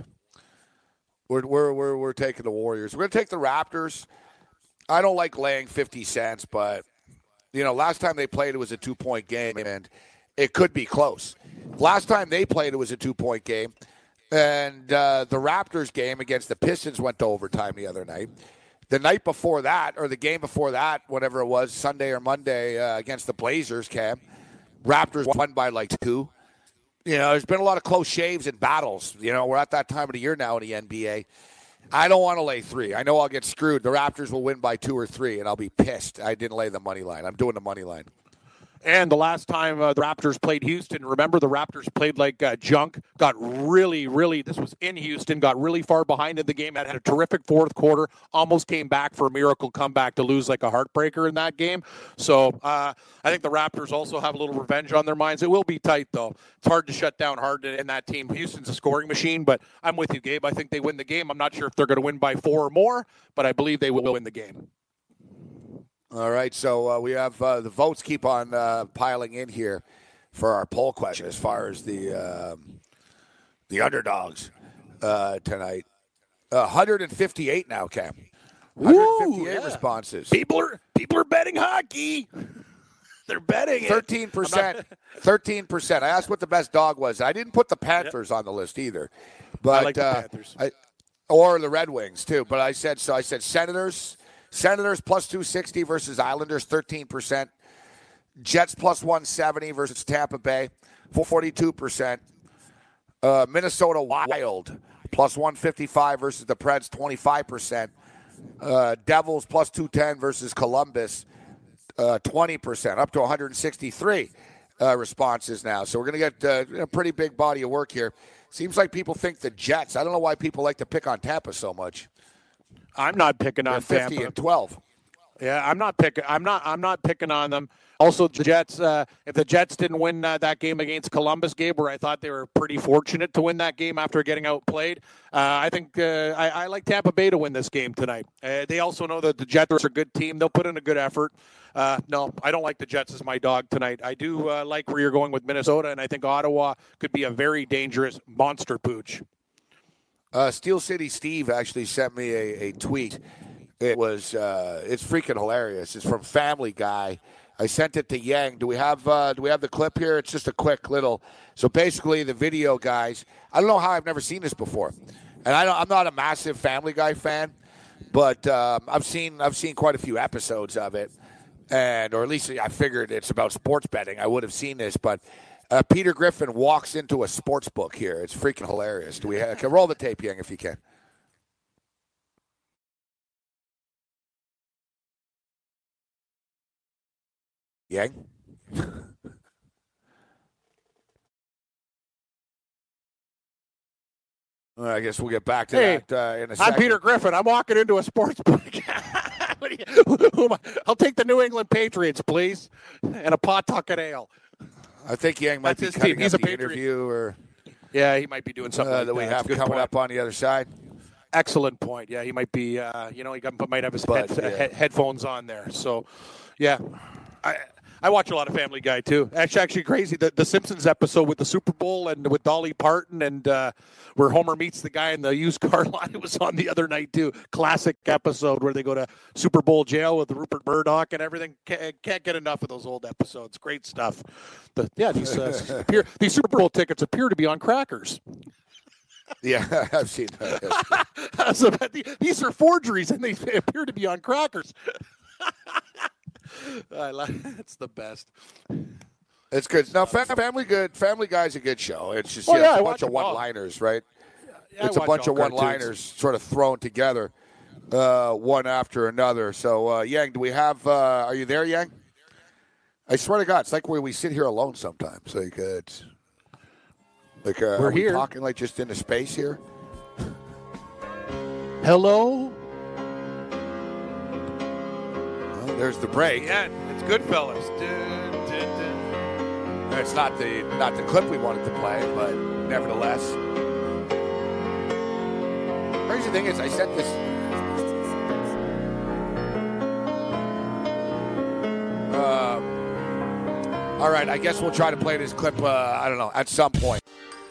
We're, we're, we're, we're taking the Warriors. We're going to take the Raptors. I don't like laying 50 cents, but, you know, last time they played, it was a two point game, and it could be close. Last time they played, it was a two point game. And uh, the Raptors game against the Pistons went to overtime the other night. The night before that, or the game before that, whatever it was, Sunday or Monday uh, against the Blazers, Cam, Raptors won by like two. You know, there's been a lot of close shaves and battles. You know, we're at that time of the year now in the NBA. I don't want to lay three. I know I'll get screwed. The Raptors will win by two or three, and I'll be pissed. I didn't lay the money line. I'm doing the money line. And the last time uh, the Raptors played Houston, remember the Raptors played like uh, junk, got really, really, this was in Houston, got really far behind in the game, had, had a terrific fourth quarter, almost came back for a miracle comeback to lose like a heartbreaker in that game. So uh, I think the Raptors also have a little revenge on their minds. It will be tight, though. It's hard to shut down Harden in that team. Houston's a scoring machine, but I'm with you, Gabe. I think they win the game. I'm not sure if they're going to win by four or more, but I believe they will win the game. All right, so uh, we have uh, the votes keep on uh, piling in here for our poll question as far as the um, the underdogs uh, tonight. 158 now, Cam. 158 Ooh, yeah. responses. People are people are betting hockey. They're betting thirteen percent. Thirteen percent. I asked what the best dog was. I didn't put the Panthers yep. on the list either, but I like the uh, Panthers. I, or the Red Wings too. But I said so. I said Senators, Senators plus 260 versus Islanders, 13%. Jets plus 170 versus Tampa Bay, 42%. Uh, Minnesota Wild plus 155 versus the Preds, 25%. Uh, Devils plus 210 versus Columbus, uh, 20%, up to 163 uh, responses now. So we're going to get uh, a pretty big body of work here. Seems like people think the Jets. I don't know why people like to pick on Tampa so much. I'm not picking on They're 50 Tampa. and 12. Yeah, I'm not picking. I'm not. I'm not picking on them. Also, the Jets. Uh, if the Jets didn't win uh, that game against Columbus, game where I thought they were pretty fortunate to win that game after getting outplayed, uh, I think uh, I, I, like Tampa Bay to win this game tonight. Uh, they also know that the Jets are a good team. They'll put in a good effort. Uh, no, I don't like the Jets as my dog tonight. I do like where you're going with Minnesota, and I think Ottawa could be a very dangerous monster pooch. Uh, Steel City Steve actually sent me a, a tweet. It was uh, it's freaking hilarious. It's from Family Guy. I sent it to Yang. Do we have uh, do we have the clip here? It's just a quick little. So basically, the video guys. I don't know how I've never seen this before, and I am not a massive Family Guy fan, but um, I've seen I've seen quite a few episodes of it. and or at least I figured it's about sports betting. I would have seen this, but uh, Peter Griffin walks into a sports book here. It's freaking hilarious. Do we have, can roll the tape, Yang, if you can? Yang. Well, I guess we'll get back to Hey, that uh, in a I'm. Peter Griffin. I'm walking into a sports book. What who am I? I'll take the New England Patriots, please, and a Pawtucket ale. I think Yang might That's be cutting. He's up the Patriot. interview or Yeah, he might be doing something uh, like that we That's have coming point. up on the other side. Excellent point. Yeah, he might be. Uh, you know, he got, might have his But, head, yeah. head- headphones on there. So, yeah, I I watch a lot of Family Guy too. Actually, actually crazy. The the Simpsons episode with the Super Bowl and with Dolly Parton and uh, where Homer meets the guy in the used car line was on the other night too. Classic episode where they go to Super Bowl jail with Rupert Murdoch and everything. Can't, can't get enough of those old episodes. Great stuff. The, yeah, these uh, appear, these Super Bowl tickets appear to be on crackers. Yeah, I've seen that. so these are forgeries and they appear to be on crackers. I like it's the best. It's good. Now, Fa- Family Good. Family Guy's a good show. It's just Oh, yeah, yeah, it's I a bunch of one-liners, right? Yeah, it's I a bunch of one-liners sort of thrown together, uh, one after another. So, uh, Yang, do we have? Uh, are you there, Yang? I swear to God, it's like where we sit here alone sometimes. Like uh, it's like uh, We're are we here. talking like just in a space here. Hello. There's the break. Yeah, it's Goodfellas. Dun, dun, dun. It's not the not the clip we wanted to play, but nevertheless. Crazy thing is, I sent this. Um, all right, I guess we'll try to play this clip. Uh, I don't know at some point.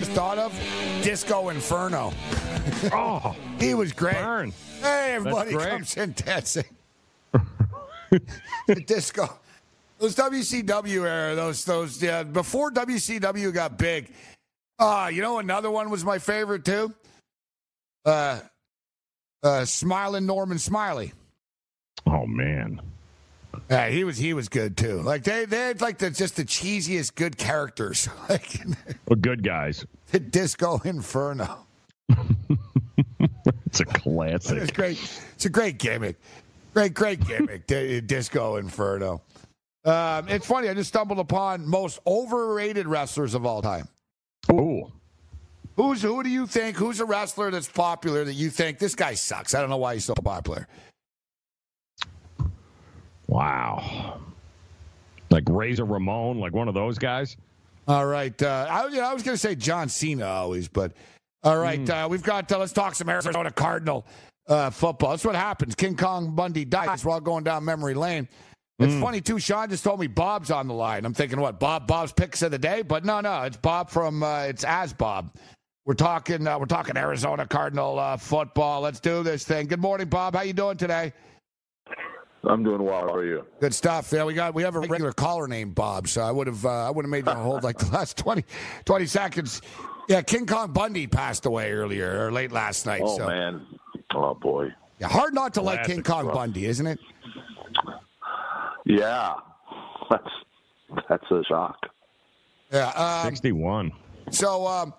You know, what I just thought of Disco Inferno. Oh, He was great. burn. Hey, everybody great. comes in dancing. Disco. Those WCW era, those those yeah, before WCW got big. Uh, you know another one was my favorite too? Uh uh Smiling Norman Smiley. Oh man. Yeah, he was he was good too. Like they they had like the just the cheesiest good characters. Like Well, good guys. the Disco Inferno. It's a classic. It's great. It's a great gimmick. Great, great gimmick. Disco Inferno. Um, it's funny. I just stumbled upon most overrated wrestlers of all time. Ooh. Who's who do you think? Who's a wrestler that's popular that you think this guy sucks? I don't know why he's so popular. Wow. Like Razor Ramon, like one of those guys. All right. Uh, I, was- I was going to say John Cena always, but all right. Uh, we've got. Uh, let's talk some Arizona Cardinal uh, football. That's what happens. King Kong Bundy dies. We're all going down memory lane. It's funny too. Sean just told me Bob's on the line. I'm thinking, what? Bob? Bob's picks of the day, but no, no. It's Bob from. Uh, it's as Bob. We're talking. Uh, we're talking Arizona Cardinal uh, football. Let's do this thing. Good morning, Bob. How you doing today? I'm doing well. How are you? Good stuff. Yeah, we got we have a regular caller named Bob, so I would have uh, I would have made you hold like the last 20, 20 seconds. Yeah, King Kong Bundy passed away earlier or late last night. Oh so man. Oh boy. yeah, hard not to like King Kong stuff. Bundy, isn't it? Yeah. That's that's a shock. Yeah. Um, 61. so um,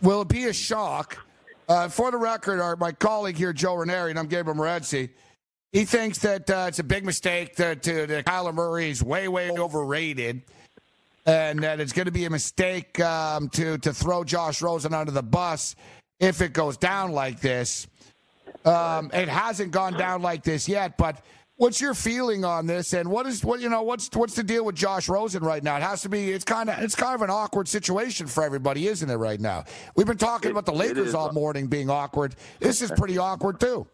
will it be a shock? Uh, for the record, our, my colleague here, Joe Ranieri, and I'm Gabriel Morency, he thinks that uh, it's a big mistake that, to, that Kyler Murray is way, way overrated. and that it's going to be a mistake um, to to throw Josh Rosen under the bus if it goes down like this. Um, it hasn't gone down like this yet, but What's your feeling on this, and what is what you know? What's what's the deal with Josh Rosen right now? It has to be. It's kind of it's kind of an awkward situation for everybody, isn't it? Right now, we've been talking It- about the Lakers all morning being awkward. This is pretty awkward too.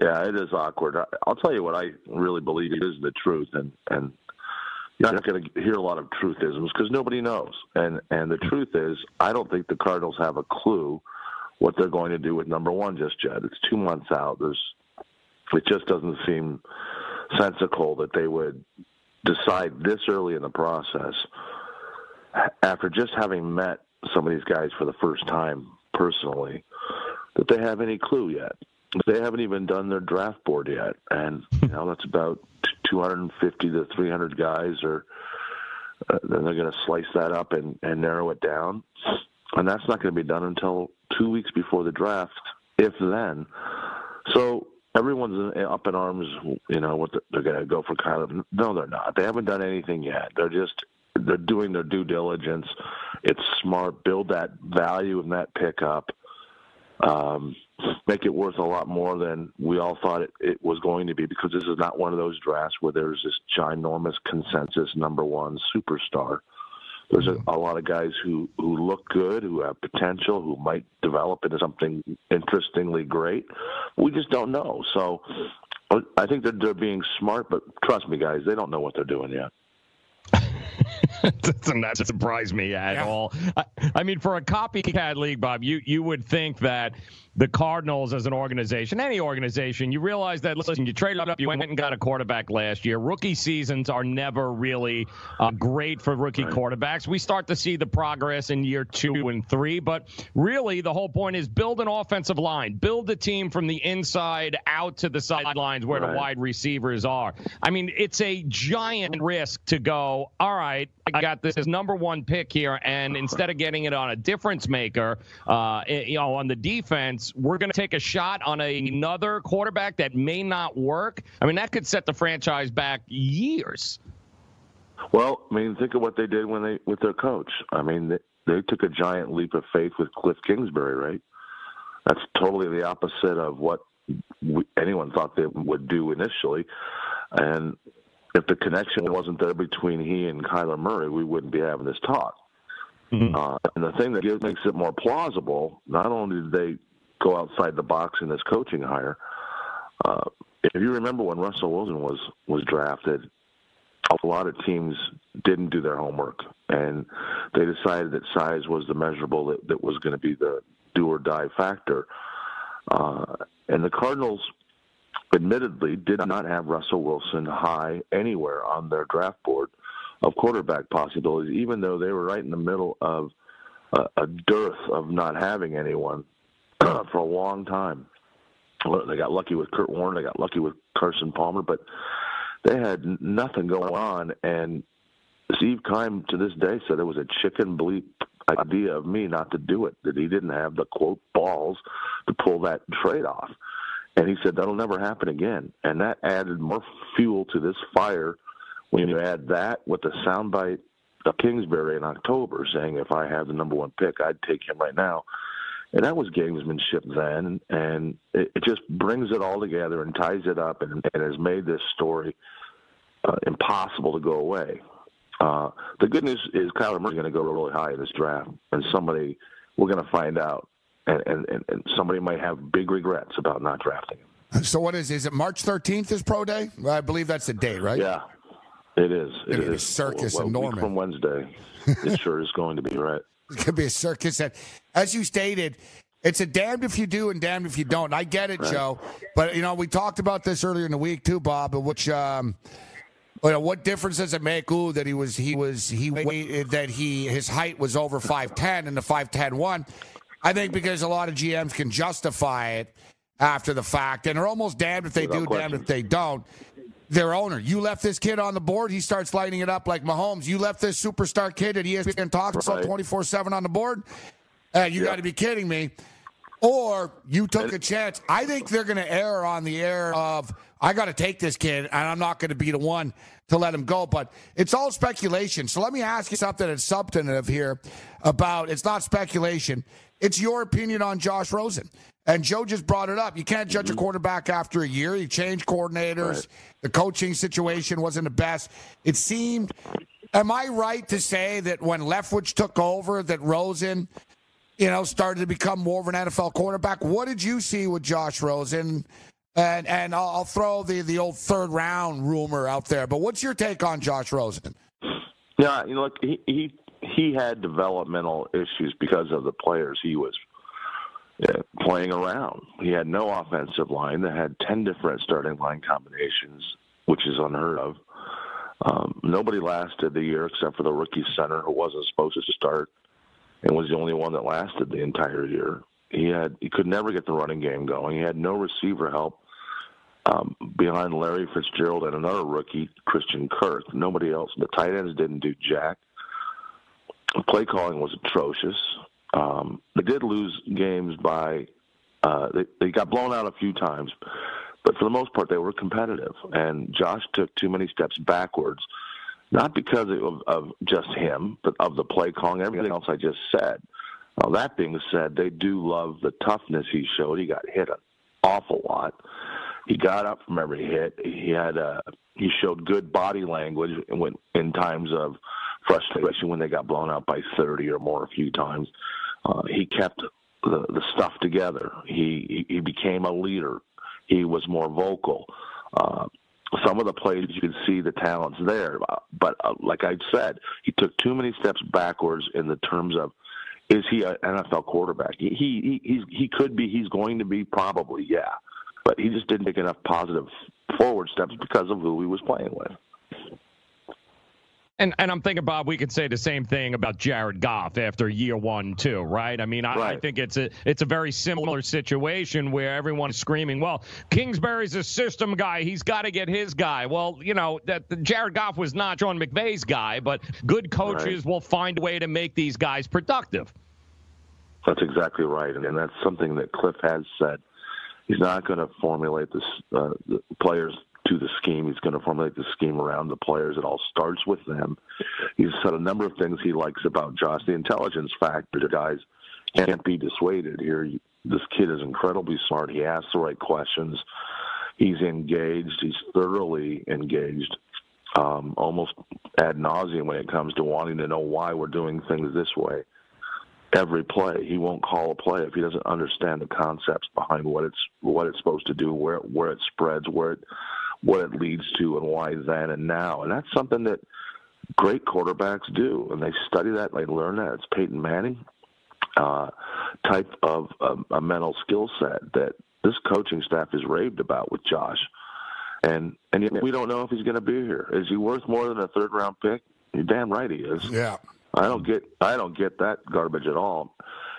Yeah, it is awkward. I'll tell you what I really believe is the truth, and and you're not going to hear a lot of truthisms because nobody knows. And and the truth is, I don't think the Cardinals have a clue what they're going to do with number one just yet. It's two months out. There's it just doesn't seem sensical that they would decide this early in the process after just having met some of these guys for the first time personally that they have any clue yet. They haven't even done their draft board yet, and you know that's about 250 to 300 guys. Or uh, then they're going to slice that up and, and narrow it down, and that's not going to be done until two weeks before the draft, if then. So everyone's up in arms. You know what they're going to go for Kyler? No, they're not. They haven't done anything yet. They're just they're doing their due diligence. It's smart. Build that value in that pickup um, make it worth a lot more than we all thought it, it was going to be because this is not one of those drafts where there's this ginormous consensus number one superstar. There's a, a lot of guys who, who look good, who have potential, who might develop into something interestingly great. We just don't know. So I think that they're being smart, but trust me, guys, they don't know what they're doing yet. doesn't that surprise me at Yeah. all. I, I mean, for a copycat league, Bob, you you would think that the Cardinals, as an organization, any organization, you realize that listen, you traded up, you went and got a quarterback last year. Rookie seasons are never really uh, great for rookie quarterbacks. We start to see the progress in year two and three, but really the whole point is build an offensive line, build the team from the inside out to the sidelines where the wide receivers are. I mean, it's a giant risk to go, all right, I got this number one pick here, and instead of getting it on a difference maker, uh, eh, you know, on the defense, we're going to take a shot on another quarterback that may not work. I mean, that could set the franchise back years. Well, I mean, think of what they did when they with their coach. I mean, they, they took a giant leap of faith with Cliff Kingsbury, right? That's totally the opposite of what we, anyone thought they would do initially. And if the connection wasn't there between he and Kyler Murray, we wouldn't be having this talk. Uh, and the thing that gives, makes it more plausible, not only did they go outside the box in this coaching hire, uh, if you remember when Russell Wilson was was drafted, a lot of teams didn't do their homework and they decided that size was the measurable that, that was going to be the do or die factor. Uh, and the Cardinals, admittedly, did not have Russell Wilson high anywhere on their draft board of quarterback possibilities, even though they were right in the middle of a, a dearth of not having anyone for a long time. They got lucky with Kurt Warner, they got lucky with Carson Palmer, but they had nothing going on. And Steve Keim to this day said it was a chicken bleep idea of me not to do it, that he didn't have the quote balls to pull that trade off. And he said that'll never happen again. And that added more fuel to this fire when you add that with the soundbite of Kingsbury in October saying if I have the number one pick, I'd take him right now. And that was gamesmanship then, and it, it just brings it all together and ties it up, and, and has made this story uh, impossible to go away. Uh, the good news is Kyler Murray's going to go really high in this draft, and somebody we're going to find out, and, and, and, and somebody might have big regrets about not drafting him. So what is is it March 13th is pro day? I believe that's the date, right? Yeah, it is. It It'll is. circus well, in Norman. from Wednesday. it sure is going to be right. It could be a circus. And as you stated, it's a damned if you do and damned if you don't. I get it, Joe. But you know, we talked about this earlier in the week too, Bob. Which, um, you know, what difference does it make? Ooh, that he was he was he waited that he his height was over five ten and the five ten one. I think because a lot of GMs can justify it after the fact, and they're almost damned if they Without do, question. damned if they don't. Their owner, you left this kid on the board, he starts lighting it up like Mahomes. You left this superstar kid at ESPN Talk Right. twenty four seven on the board. Uh, you got to be kidding me. Or you took a chance. I think they're going to err on the air of I got to take this kid, and I'm not going to be the one to let him go. But it's all speculation. So let me ask you something that's substantive here about. It's not speculation. It's your opinion on Josh Rosen. And Joe just brought it up. You can't judge mm-hmm. a quarterback after a year. You change coordinators. Right. The coaching situation wasn't the best. It seemed. Am I right to say that when Leftwich took over, that Rosen, you know, started to become more of an NFL quarterback? What did you see with Josh Rosen? And and I'll, I'll throw the the old third round rumor out there. But what's your take on Josh Rosen? Yeah, you know, look, he he he had developmental issues because of the players he was uh, playing around. He had no offensive line that had 10 different starting line combinations, which is unheard of. Um, nobody lasted the year except for the rookie center who wasn't supposed to start and was the only one that lasted the entire year. He had he could never get the running game going. He had no receiver help um, behind Larry Fitzgerald and another rookie, Christian Kirk. Nobody else. The tight ends didn't do jack. Play calling was atrocious. Um, they did lose games by uh, they, they got blown out a few times, but for the most part they were competitive. And Josh took too many steps backwards, not because of, of just him, but of the play calling, everything else I just said. Now that being said, they do love the toughness he showed. He got hit an awful lot. He got up from every hit. He had a uh, he showed good body language when in times of frustration when they got blown out by 30 or more a few times. Uh, he kept the, the stuff together. He, he became a leader. He was more vocal. Uh, some of the plays you could see the talents there, but uh, like I said, he took too many steps backwards in the terms of is he an NFL quarterback? He he he's, he could be. He's going to be probably yeah, but he just didn't take enough positive forward steps because of who he was playing with. And and I'm thinking, Bob, we could say the same thing about Jared Goff after year one too, right? I mean, I, right. I think it's a it's a very similar situation where everyone's screaming, "Well, Kingsbury's a system guy; he's got to get his guy." Well, you know that Jared Goff was not Sean McVay's guy, but good coaches right. will find a way to make these guys productive. That's exactly right, and, and that's something that Kliff has said. He's not going to formulate this uh, the players to the scheme. He's going to formulate the scheme around the players. It all starts with them. He's said a number of things he likes about Josh. The intelligence factor, guys can't be dissuaded here. This kid is incredibly smart. He asks the right questions. He's engaged. He's thoroughly engaged, um, almost ad nauseum when it comes to wanting to know why we're doing things this way every play. He won't call a play if he doesn't understand the concepts behind what it's what it's supposed to do, where where it spreads, where it what it leads to and why then and now. And that's something that great quarterbacks do, and they study that, they learn that. It's Peyton Manning uh, type of um, a mental skill set that this coaching staff is raved about with Josh. And and yet we don't know if he's going to be here. Is he worth more than a third round pick? You're damn right he is. Yeah. I don't get I don't get that garbage at all.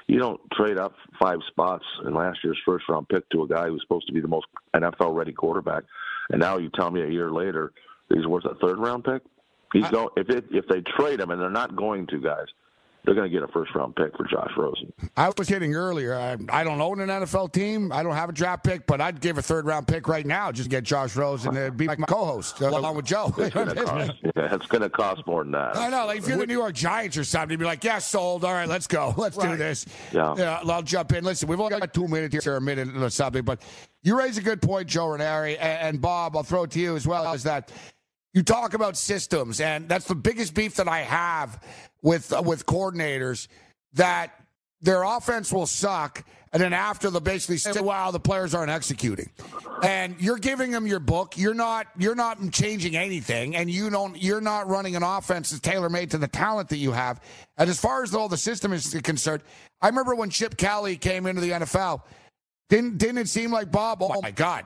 You don't trade up five spots in last year's first round pick to a guy who's supposed to be the most NFL ready quarterback and now you tell me a year later he's worth a third round pick. He's going if it, if they trade him, and they're not going to, guys. They're going to get a first round pick for Josh Rosen. I was hitting earlier. I, I, don't own an NFL team. I don't have a draft pick, but I'd give a third round pick right now just to get Josh Rosen to be my co-host uh, along with Joe. It's going to cost, yeah, it's going to cost more than that. I know. Like if you're the New York Giants or something, you'd be like, "Yeah, sold. All right, let's go. Let's right. do this." Yeah. yeah. I'll jump in. Listen, we've only got two minutes here, a minute or something, but you raise a good point, Joe Ranieri, and, and Bob. I'll throw it to you as well. Is that you talk about systems, and that's the biggest beef that I have with uh, with coordinators that their offense will suck, and then after they basically say, "Wow, the players aren't executing," and you're giving them your book. You're not you're not changing anything, and you don't you're not running an offense that's tailor made to the talent that you have. And as far as though the system is concerned, I remember when Chip Kelly came into the NFL. Didn't didn't it seem like Bob? Oh my God,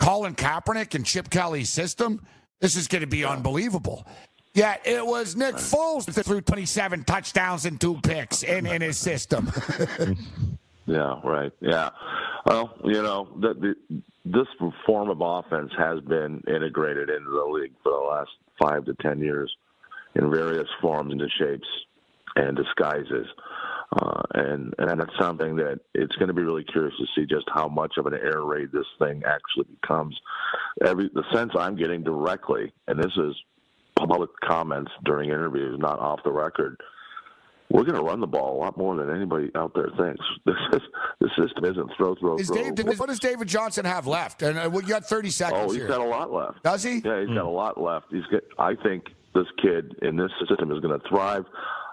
Colin Kaepernick and Chip Kelly's system. This is going to be unbelievable. Yeah, it was Nick Foles that threw 27 touchdowns and two picks in, in his system. yeah, right. Yeah. Well, you know, the, the, this form of offense has been integrated into the league for the last five to ten years in various forms and shapes and disguises. Uh, and and that's something that it's going to be really curious to see just how much of an air raid this thing actually becomes. Every the sense I'm getting directly, and this is public comments during interviews, not off the record, we're going to run the ball a lot more than anybody out there thinks. This is the system isn't throw, throw, Is throw. Dave, what does David Johnson have left? And uh, we got 30 seconds oh, he's here. got a lot left. Does he? Yeah, he's got a lot left. He's got. I think this kid in this system is going to thrive.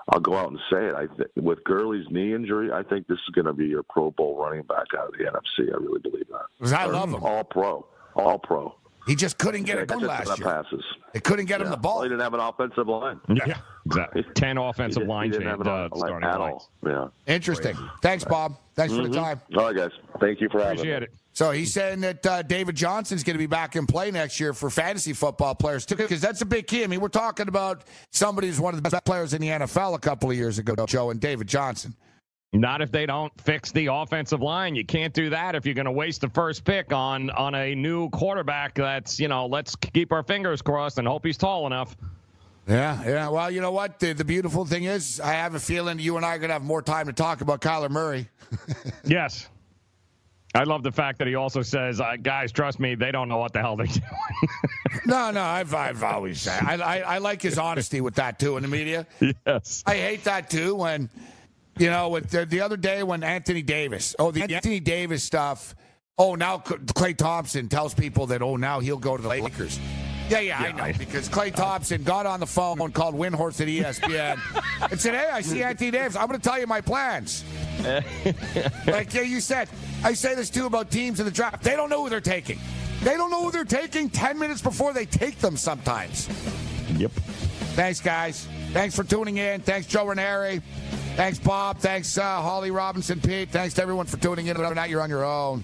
I'll go out and say it. I th- with Gurley's knee injury, I think this is going to be your Pro Bowl running back out of the NFC. I really believe that. I love him. All pro, all pro. He just couldn't get Yeah, it going just last year. passes. They couldn't get him the ball. Well, he didn't have an offensive line. Yeah, exactly. Ten offensive didn't- line he didn't change, have an uh, line starting at lines. all. Yeah. Interesting. Thanks, Bob. Thanks for the time. All right, guys. Thank you for having Appreciate me. it. So he's saying that uh, David Johnson's going to be back in play next year for fantasy football players too, because that's a big key. I mean, we're talking about somebody who's one of the best players in the NFL a couple of years ago, Joe, and David Johnson. Not if they don't fix the offensive line. You can't do that if you're going to waste the first pick on on a new quarterback. That's you know, let's keep our fingers crossed and hope he's tall enough. Yeah, yeah. Well, you know what? The, the beautiful thing is, I have a feeling you and I are going to have more time to talk about Kyler Murray. Yes. I love the fact that he also says, uh, "Guys, trust me, they don't know what the hell they're doing." No, no, I've, I've always said I, I, I like his honesty with that too in the media. yes. I hate that too when, you know, with the, the other day when Anthony Davis, oh, the Anthony Davis stuff. Oh, now Klay Thompson tells people that oh now he'll go to the Lakers. Yeah, yeah, I know because Klay Thompson got on the phone and called Windhorst at ESPN and said, "Hey, I see Anthony Davis. I'm going to tell you my plans." like yeah, you said, I say this too about teams in the draft. They don't know who they're taking. They don't know who they're taking ten minutes before they take them. Sometimes. Yep. Thanks, guys. Thanks for tuning in. Thanks, Joe Ranieri. Thanks, Bob. Thanks, uh, Holly Robinson, Pete. Thanks to everyone for tuning in. Or not you're on your own.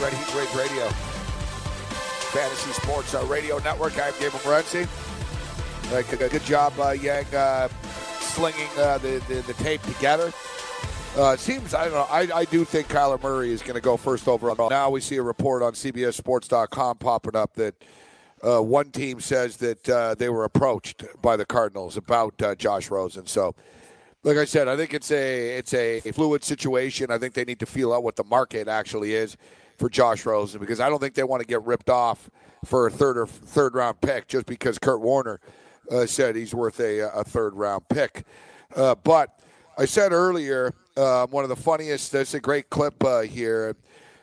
Red Heat Rage Radio. Fantasy Sports uh, Radio Network. I'm Gabriel Morency. Uh, good, good job, uh, Yang, uh, slinging uh, the, the, the tape together. Uh, it seems, I don't know, I, I do think Kyler Murray is going to go first overall. Now we see a report on CBSSports.com popping up that uh, one team says that they were approached by the Cardinals about Josh Rosen. So, like I said, I think it's a it's a fluid situation. I think they need to feel out what the market actually is for Josh Rosen because I don't think they want to get ripped off for a third or third round pick just because Kurt Warner uh, said he's worth a, a third round pick. Uh, but I said earlier, uh, one of the funniest. There's a great clip uh, here.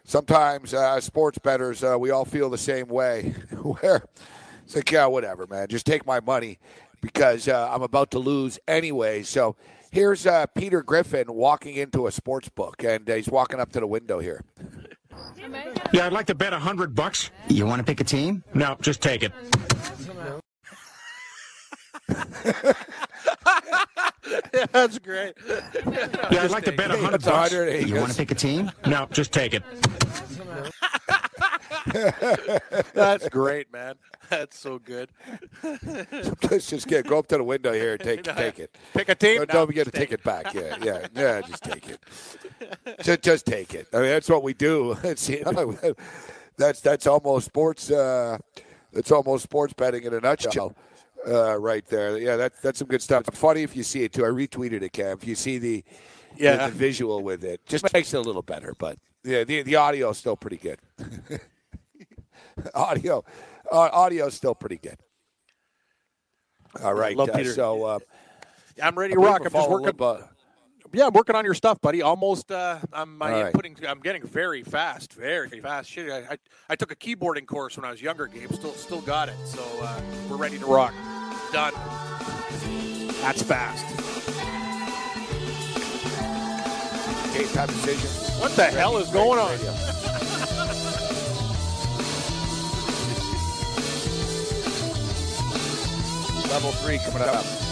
Sometimes uh, sports bettors, uh, we all feel the same way. Where it's like, yeah, whatever, man. Just take my money because I'm about to lose anyway. So here's Peter Griffin walking into a sports book, and he's walking up to the window here. Yeah, I'd like to bet a hundred bucks. You want to pick a team? No, just take it. That's great. Yeah, I'd like to bet a hundred bucks. You want to pick a team? No, just take it. That's great, man. That's so good. Let's just get go up to the window here and take take it. Pick a team. Don't, No, don't get to take it back. Yeah, yeah, yeah. Just take it. Just, just take it. I mean, that's what we do. It's, you know, that's that's almost sports. Uh, it's almost sports betting in a nutshell, uh, right there. Yeah, that's that's some good stuff. It's funny if you see it too. I retweeted it, Cam. If you see the Yeah. the, the visual with it, just makes it a little better. But yeah, the the audio is still pretty good. audio, uh, audio is still pretty good. All right. Love uh, Peter. so uh, I'm ready to rock. I'm just working. Lipa. Yeah, I'm working on your stuff, buddy. Almost. Uh, I'm my right. inputting. I'm getting very fast, very fast. Shit, I, I, I took a keyboarding course when I was younger, Gabe. Still still got it. So uh, we're ready to rock. Done. That's fast. Game time decision. What the hell is going on? Level three coming up.